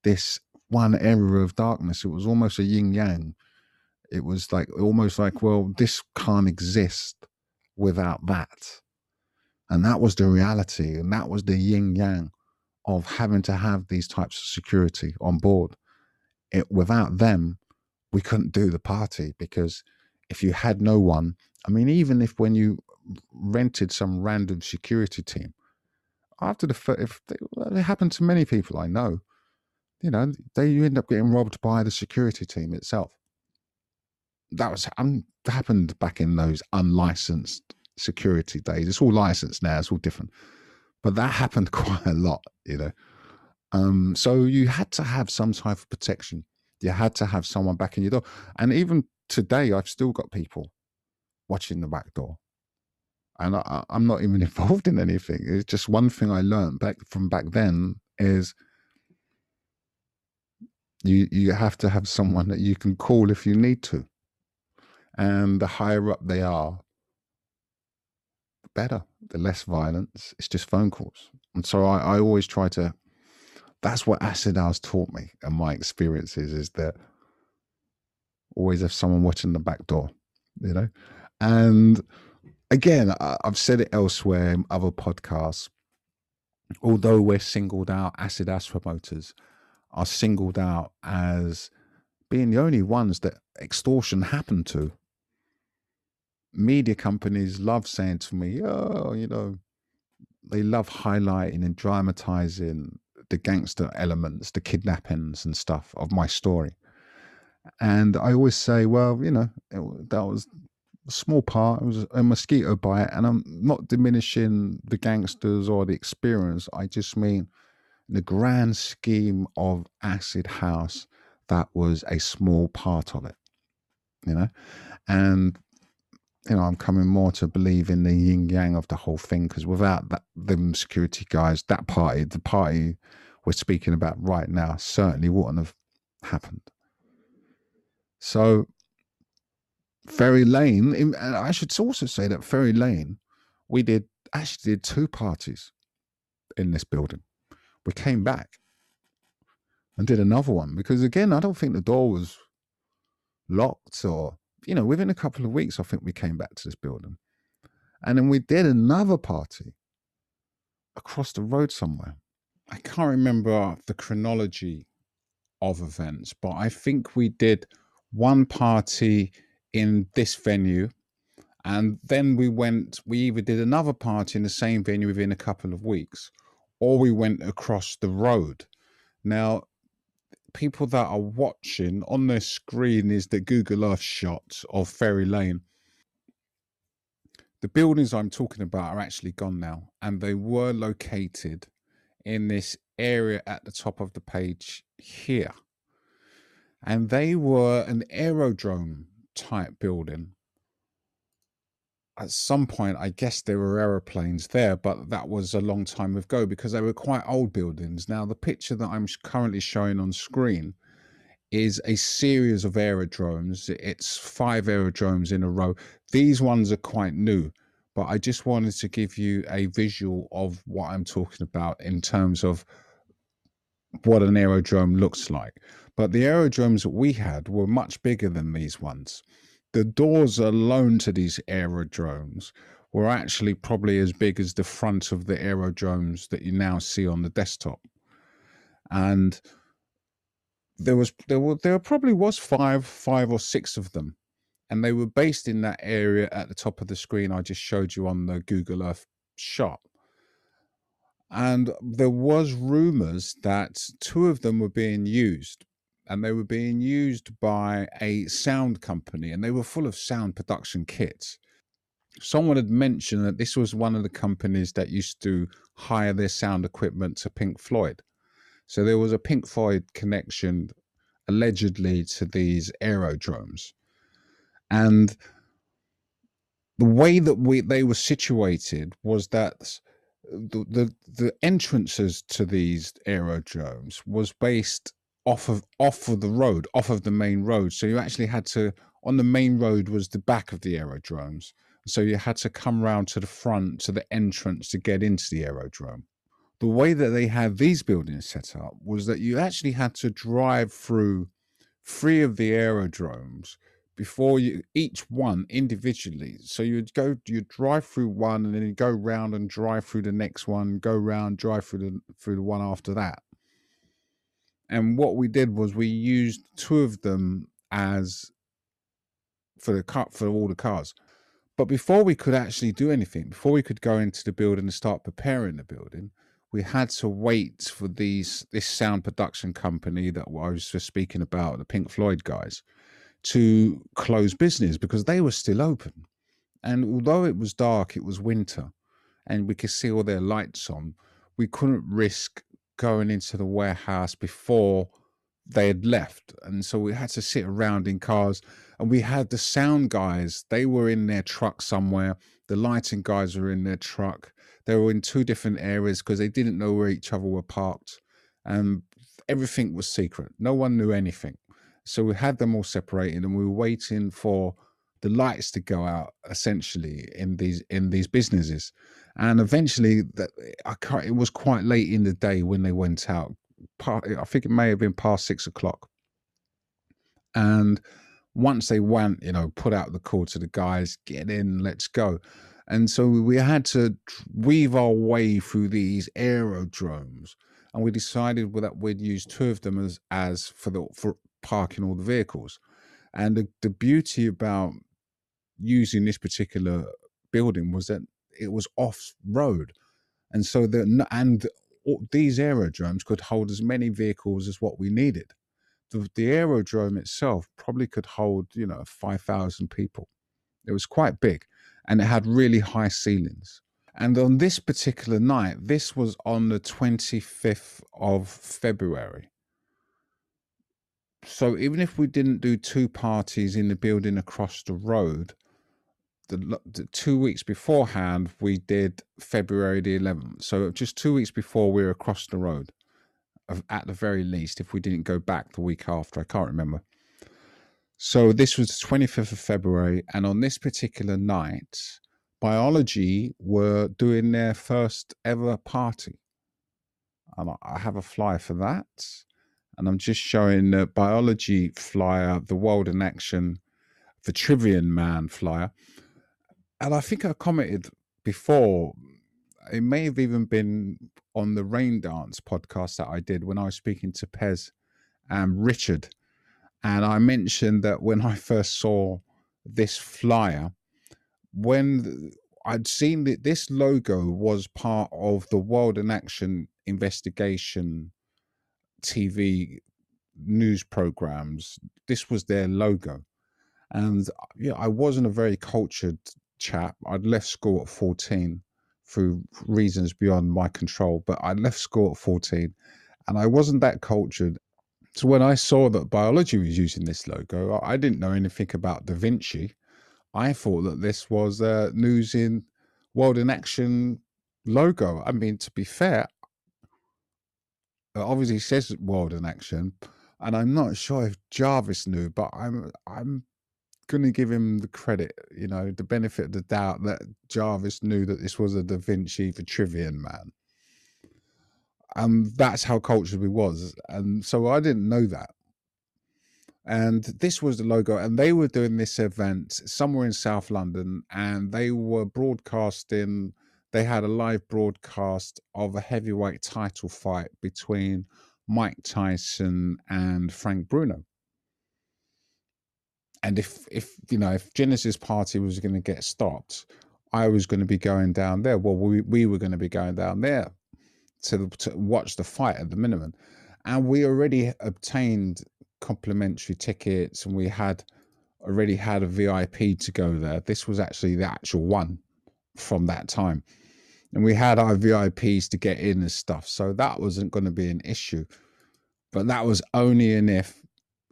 this one area of darkness, it was almost a yin yang. It was like almost like, mm. well, this can't exist without that. And that was the reality. And that was the yin yang of having to have these types of security on board. It without them, we couldn't do the party because if you had no one, I mean, even if when you rented some random security team, after the if they, well, it happened to many people I know, you know, they you end up getting robbed by the security team itself. That was um, happened back in those unlicensed security days. It's all licensed now; it's all different, but that happened quite a lot, you know. Um, so you had to have some type of protection. You had to have someone back in your door, and even today, I've still got people watching the back door. And I, am not even involved in anything. It's just one thing I learned back from back then is you you have to have someone that you can call if you need to. And the higher up they are, the better. The less violence. It's just phone calls. And so I, I always try to that's what acid house taught me and my experiences is that always have someone watching the back door, you know? And again, I've said it elsewhere in other podcasts. Although we're singled out, acid house promoters are singled out as being the only ones that extortion happened to. Media companies love saying to me, oh, you know, they love highlighting and dramatizing the gangster elements, the kidnappings and stuff of my story. And I always say, well, you know, it, that was a small part. It was a mosquito bite, and I'm not diminishing the gangsters or the experience. I just mean, the grand scheme of acid house, that was a small part of it. You know, and you know, I'm coming more to believe in the yin yang of the whole thing because without that, them security guys, that party, the party we're speaking about right now, certainly wouldn't have happened. So Ferry Lane, and I should also say that Ferry Lane, we did actually did two parties in this building. We came back and did another one because again, I don't think the door was locked or you know, within a couple of weeks, I think we came back to this building. And then we did another party across the road somewhere. I can't remember the chronology of events, but I think we did one party in this venue and then we went we either did another party in the same venue within a couple of weeks or we went across the road now people that are watching on their screen is the google earth shot of ferry lane the buildings i'm talking about are actually gone now and they were located in this area at the top of the page here and they were an aerodrome type building. At some point, I guess there were aeroplanes there, but that was a long time ago because they were quite old buildings. Now, the picture that I'm currently showing on screen is a series of aerodromes. It's five aerodromes in a row. These ones are quite new, but I just wanted to give you a visual of what I'm talking about in terms of what an aerodrome looks like. But the aerodromes that we had were much bigger than these ones. The doors alone to these aerodromes were actually probably as big as the front of the aerodromes that you now see on the desktop. And there was there were there probably was five five or six of them and they were based in that area at the top of the screen i just showed you on the google earth shot and there was rumors that two of them were being used and they were being used by a sound company and they were full of sound production kits. Someone had mentioned that this was one of the companies that used to hire their sound equipment to pink floyd. So there was a pink floyd connection allegedly to these aerodromes. And the way that we they were situated was that the, the the entrances to these aerodromes was based off of off of the road off of the main road so you actually had to on the main road was the back of the aerodromes so you had to come round to the front to the entrance to get into the aerodrome the way that they had these buildings set up was that you actually had to drive through three of the aerodromes before you each one individually. So you'd go, you'd drive through one, and then you'd go round and drive through the next one, go round, drive through the through the one after that. And what we did was we used two of them as for the car for all the cars. But before we could actually do anything, before we could go into the building and start preparing the building, we had to wait for these this sound production company that I was just speaking about, the Pink Floyd guys, to close business because they were still open. And although it was dark, it was winter, and we could see all their lights on, we couldn't risk going into the warehouse before they had left. And so we had to sit around in cars, and we had the sound guys, they were in their truck somewhere, the lighting guys were in their truck. They were in two different areas because they didn't know where each other were parked. And everything was secret. No one knew anything. So we had them all separated, and we were waiting for the lights to go out essentially in these in these businesses and eventually that i it was quite late in the day when they went out i think it may have been past six o'clock and once they went you know put out the call to the guys get in let's go and so we had to weave our way through these aerodromes and we decided that we'd use two of them as as for the for parking all the vehicles. And the, the beauty about using this particular building was that it was off road. And so the and these aerodromes could hold as many vehicles as what we needed. The, the aerodrome itself probably could hold, you know, 5,000 people. It was quite big and it had really high ceilings. And on this particular night, this was on the 25th of February so even if we didn't do two parties in the building across the road, the, the, two weeks beforehand we did February the 11th. So just two weeks before we were across the road, at the very least, if we didn't go back the week after, I can't remember. So this was the 25th of February, and on this particular night, biology were doing their first ever party. And I have a flyer for that and I'm just showing the biology flyer, the world in action, the Trivian Man flyer. And I think I commented before, it may have even been on the Rain Dance podcast that I did when I was speaking to Pez and Richard. And I mentioned that when I first saw this flyer, when I'd seen that this logo was part of the World in Action investigation TV news programs. This was their logo. And uh, yeah, I wasn't a very cultured chap. I'd left school at 14 through reasons beyond my control, but I left school at 14 and I wasn't that cultured. So when I saw that biology was using this logo, I didn't know anything about Da Vinci. I thought that this was a news in World in Action logo. I mean, to be fair, obviously says world in action, and I'm not sure if Jarvis knew, but I'm I'm to give him the credit, you know, the benefit of the doubt that Jarvis knew that this was a Da Vinci Vitruvian man. And that's how cultured we was. And so I didn't know that. And this was the logo, and they were doing this event somewhere in South London, and they were broadcasting. They had a live broadcast of a heavyweight title fight between Mike Tyson and Frank Bruno and if if you know if Genesis Party was going to get stopped, I was going to be going down there. Well, we we were going to be going down there to to watch the fight at the minimum, and we already obtained complimentary tickets, and we had already had a VIP to go there. This was actually the actual one from that time. And we had our VIPs to get in and stuff. So that wasn't going to be an issue. But that was only an if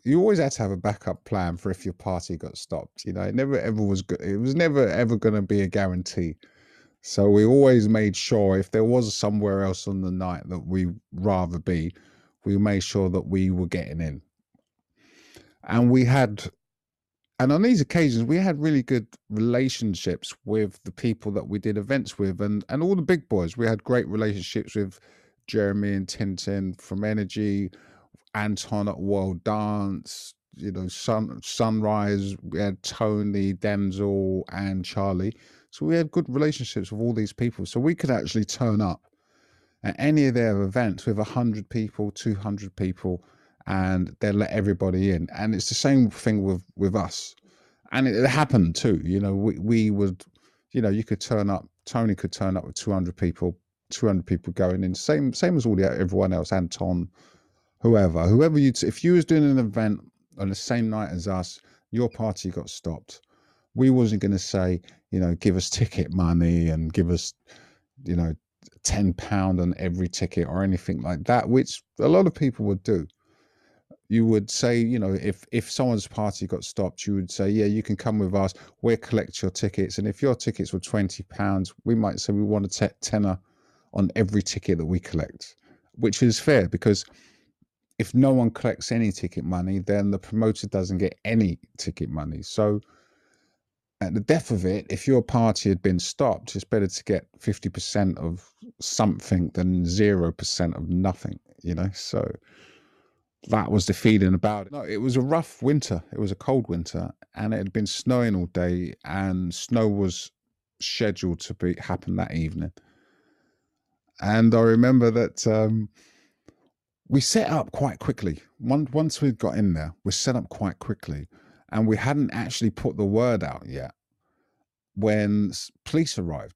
you always had to have a backup plan for if your party got stopped. You know, it never ever was good. It was never ever going to be a guarantee. So we always made sure if there was somewhere else on the night that we rather be, we made sure that we were getting in. And we had, and on these occasions, we had really good relationships with the people that we did events with, and and all the big boys. We had great relationships with Jeremy and Tintin from Energy. Anton at World Dance, you know, Sun Sunrise, we had Tony, Denzel, and Charlie. So we had good relationships with all these people. So we could actually turn up at any of their events with 100 people, 200 people, and they'd let everybody in. And it's the same thing with, with us. And it, it happened too. You know, we, we would, you know, you could turn up, Tony could turn up with 200 people, 200 people going in, same same as all the everyone else, Anton, whoever, whoever you, if you was doing an event on the same night as us, your party got stopped. We wasn't going to say, you know, give us ticket money and give us, you know, ten pound on every ticket or anything like that, which a lot of people would do. You would say, you know, if if someone's party got stopped, you would say, yeah, you can come with us. We'll collect your tickets, and if your tickets were twenty pounds, we might say we want a t- tenner on every ticket that we collect, which is fair because if no one collects any ticket money, then the promoter doesn't get any ticket money. So at the death of it, if your party had been stopped, it's better to get 50% of something than 0% of nothing, you know? So that was the feeling about it. No, it was a rough winter. It was a cold winter and it had been snowing all day and snow was scheduled to be happen that evening. And I remember that um, we set up quite quickly. Once we got in there, we set up quite quickly, and we hadn't actually put the word out yet when police arrived,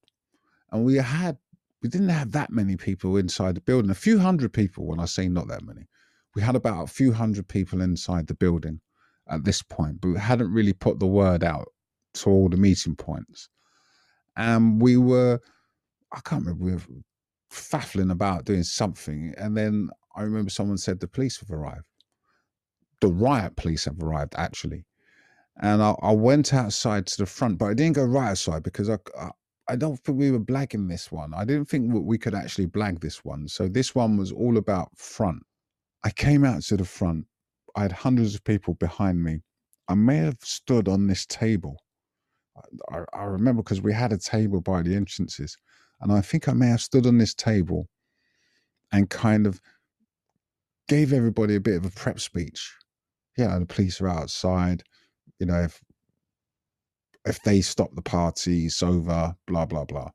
and we had we didn't have that many people inside the building. A few hundred people. When I say not that many, we had about a few hundred people inside the building at this point, but we hadn't really put the word out to all the meeting points. And we were, I can't remember, we were faffling about doing something, and then I remember someone said the police have arrived. The riot police have arrived, actually. And I, I went outside to the front, but I didn't go right outside because I, I, I don't think we were blagging this one. I didn't think we could actually blag this one. So this one was all about front. I came out to the front. I had hundreds of people behind me. I may have stood on this table. I, I remember because we had a table by the entrances. And I think I may have stood on this table and kind of gave everybody a bit of a prep speech. Yeah, the police are outside. You know, if if they stop the party, it's over. Blah blah blah.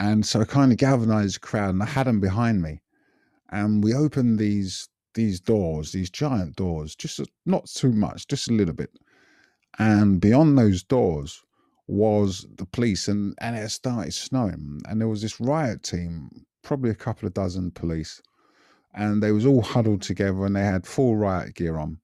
And so I kind of galvanized the crowd, and I had them behind me. And we opened these these doors, these giant doors, just not too much, just a little bit. And beyond those doors was the police, and and it started snowing, and there was this riot team, probably a couple of dozen police and they was all huddled together and they had full riot gear on.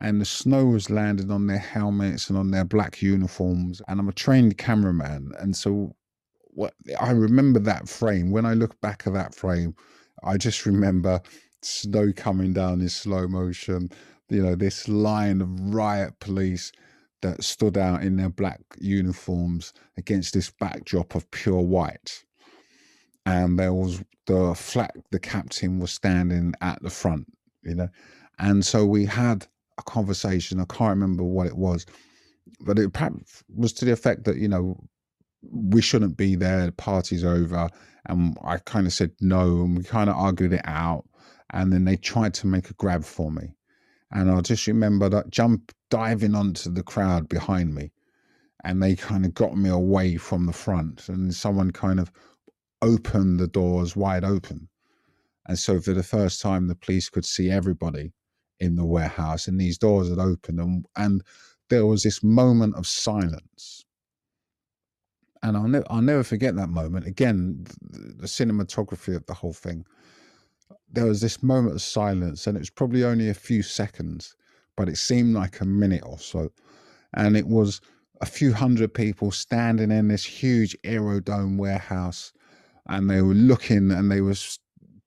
And the snow was landing on their helmets and on their black uniforms. And i'm a trained cameraman. And so what i remember that frame. When i look back at that frame i just remember snow coming down in slow motion. You know this line of riot police that stood out in their black uniforms against this backdrop of pure white and there was the flag the captain was standing at the front you know and so we had a conversation i can't remember what it was but it perhaps was to the effect that you know we shouldn't be there. The party's over, and I kind of said no, and we kind of argued it out, and then they tried to make a grab for me, and I just remember that jump diving onto the crowd behind me, and they kind of got me away from the front, and someone kind of opened the doors wide open, and so for the first time the police could see everybody in the warehouse, and these doors had opened, and and there was this moment of silence and I'll, ne- I'll never forget that moment. Again, the, the cinematography of the whole thing. There was this moment of silence, and it was probably only a few seconds, but it seemed like a minute or so. And it was a few hundred people standing in this huge aerodome warehouse, and they were looking and they were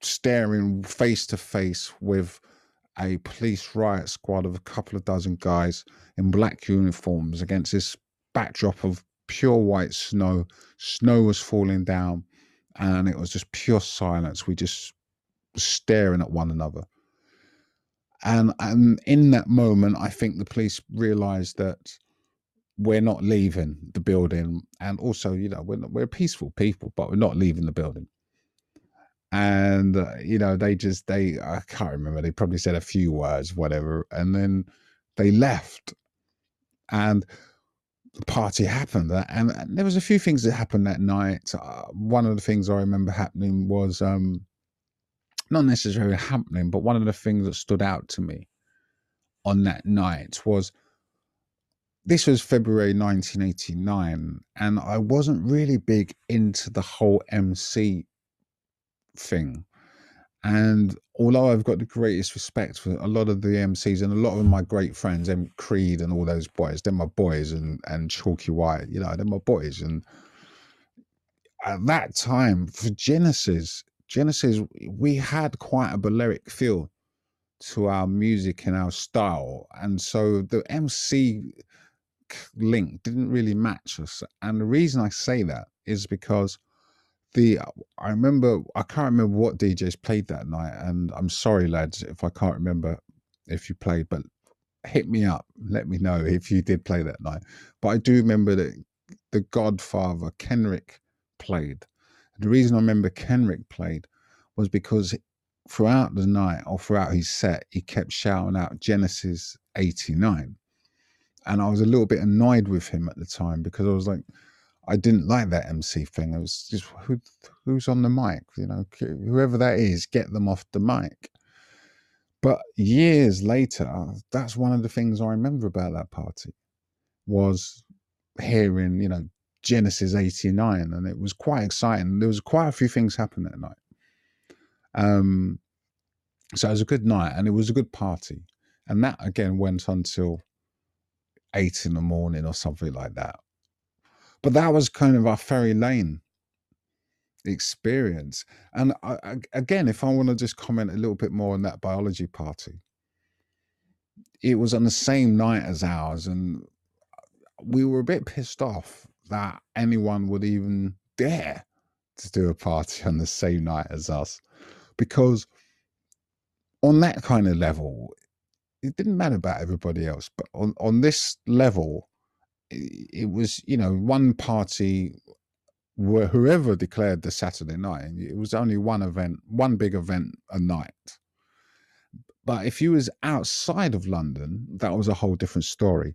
staring face to face with a police riot squad of a couple of dozen guys in black uniforms against this backdrop of pure white snow. Snow was falling down, and it was just pure silence. We just staring at one another. And and in that moment, I think the police realised that we're not leaving the building, and also, you know, we're not, we're peaceful people, but we're not leaving the building. And uh, you know, they just they I can't remember. They probably said a few words, whatever, and then they left. And the party happened and, and, there was a few things that happened that night uh, one of the things i remember happening was um, not necessarily happening but one of the things that stood out to me on that night was this was february 1989 and i wasn't really big into the whole mc thing and although I've got the greatest respect for a lot of the MCs and a lot of my great friends, and Creed and all those boys, they're my boys, and and Chalky White, you know, they're my boys. And at that time, for Genesis, Genesis, we had quite a Balearic feel to our music and our style, and so the MC link didn't really match us. And the reason I say that is because the I remember I can't remember what DJs played that night, and I'm sorry, lads, if I can't remember if you played, but hit me up, let me know if you did play that night. But I do remember that the Godfather Kenrick played. The reason I remember Kenrick played was because throughout the night or throughout his set, he kept shouting out Genesis 89. And I was a little bit annoyed with him at the time because I was like, I didn't like that MC thing. It was just who who's on the mic, you know, whoever that is, get them off the mic. But years later, that's one of the things I remember about that party was hearing, you know, Genesis 89 and it was quite exciting. There was quite a few things happened that night. Um so it was a good night and it was a good party. And that again went until eight in the morning or something like that but that was kind of our Ferry Lane experience. And I, I, again, if I want to just comment a little bit more on that biology party, it was on the same night as ours, and we were a bit pissed off that anyone would even dare to do a party on the same night as us because on that kind of level it didn't matter about everybody else but on, on this level it was you know one party were whoever declared the Saturday night. It was only one event, one big event a night. But if you was outside of London, that was a whole different story.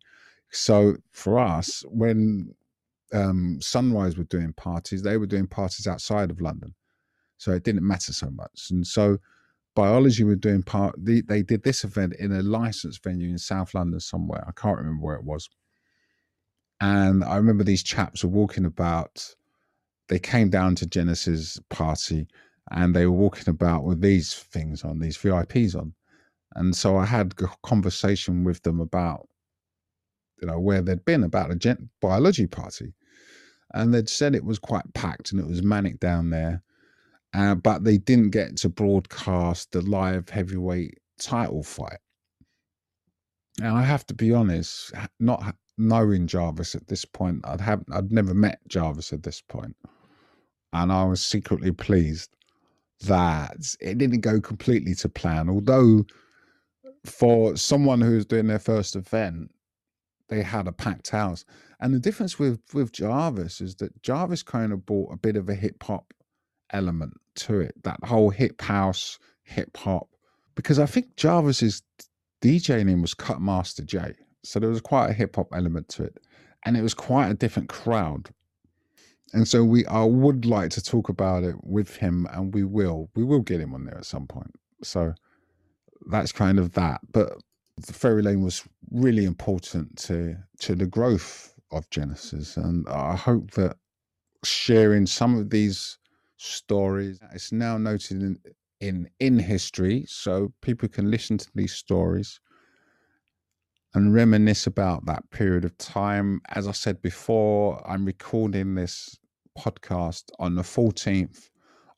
So for us, when um, Sunrise were doing parties, they were doing parties outside of London, so it didn't matter so much. And so biology were doing part. They, they did this event in a licensed venue in South London somewhere. I can't remember where it was and I remember these chaps were walking about. They came down to Genesis party and they were walking about with these things on, these VIPs on. And so I had a conversation with them about, you know, where they'd been about a gen- biology party. And they'd said it was quite packed and it was manic down there. Uh, but they didn't get to broadcast the live heavyweight title fight. And I have to be honest, not knowing Jarvis at this point, I'd have I'd never met Jarvis at this point, and I was secretly pleased that it didn't go completely to plan. Although, for someone who's doing their first event, they had a packed house. And the difference with with Jarvis is that Jarvis kind of brought a bit of a hip hop element to it, that whole hip house, hip hop. Because I think Jarvis's DJ name was Cutmaster J. So there was quite a hip hop element to it. And it was quite a different crowd. And so we I would like to talk about it with him and we will. We will get him on there at some point. So that's kind of that. But the Ferry Lane was really important to to the growth of Genesis. And I hope that sharing some of these stories it's now noted in in in history so people can listen to these stories and reminisce about that period of time. As I said before, I'm recording this podcast on the 14th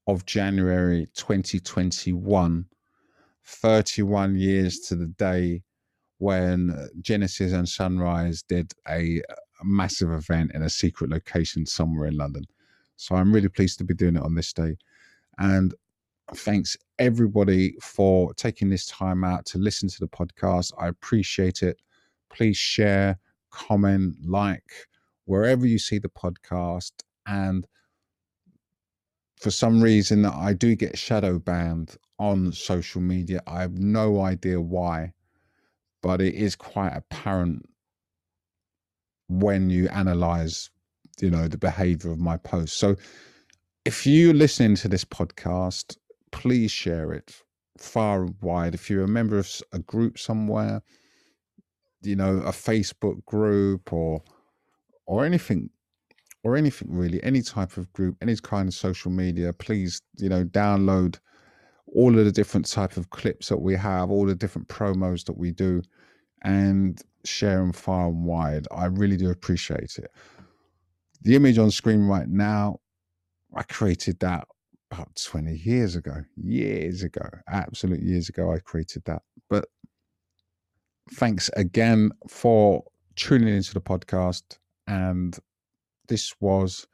of January 2021, 31 years to the day when Genesis and Sunrise did a, a massive event in a secret location somewhere in London. So I'm really pleased to be doing it on this day. And thanks everybody for taking this time out to listen to the podcast. I appreciate it. Please share, comment, like wherever you see the podcast. And for some reason, I do get shadow banned on social media. I have no idea why, but it is quite apparent when you analyze, you know, the behavior of my posts. So if you're listening to this podcast, please share it far and wide. If you're a member of a group somewhere, you know, a Facebook group or or anything or anything really, any type of group, any kind of social media, please, you know, download all of the different type of clips that we have, all the different promos that we do, and share them far and wide. I really do appreciate it. The image on screen right now, I created that about 20 years ago, years ago, absolute years ago, I created that. But thanks again for tuning into the podcast. And this was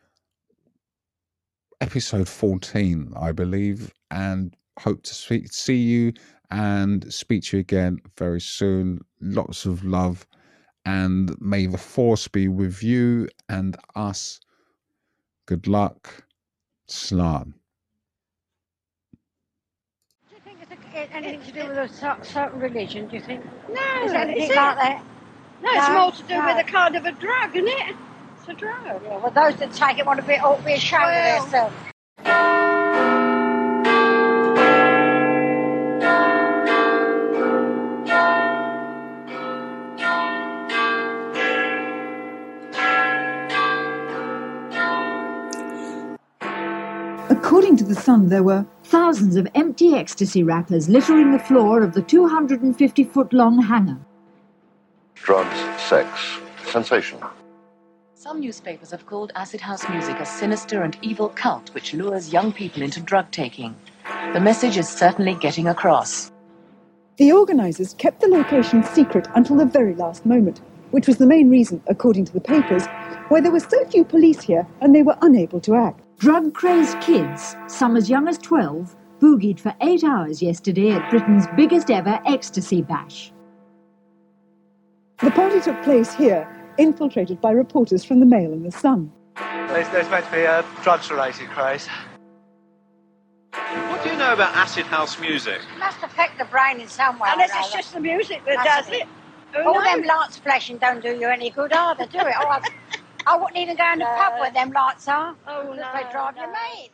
episode 14, I believe, and hope to see you and speak to you again very soon. Lots of love, and may the force be with you and us. Good luck. Slan. Do you think it's a- anything to do with a cer- certain religion, do you think? No, Is it anything is it? like that? No, it's more to do no. with a kind of a drug, isn't it? It's a drug. Yeah, well, those that take it want to be, ought to be ashamed Well- of themselves. According to The Sun, there were Thousands of empty ecstasy wrappers littering the floor of the 250 foot long hangar. Drugs, sex, sensation. Some newspapers have called acid house music a sinister and evil cult which lures young people into drug taking. The message is certainly getting across. The organisers kept the location secret until the very last moment, which was the main reason, according to the papers, why there were so few police here and they were unable to act. Drug crazed kids, some as young as 12, boogied for eight hours yesterday at Britain's biggest ever ecstasy bash. The party took place here, infiltrated by reporters from the Mail and the Sun. There's, there's meant to be a drugs related craze. What do you know about acid house music? It must affect the brain in some way. or Unless it's just the music that does be. it. Who All them lights flashing don't do you any good either, do it? I, wouldn't even go in the pub where them lights are. Oh, no, they drive you mad,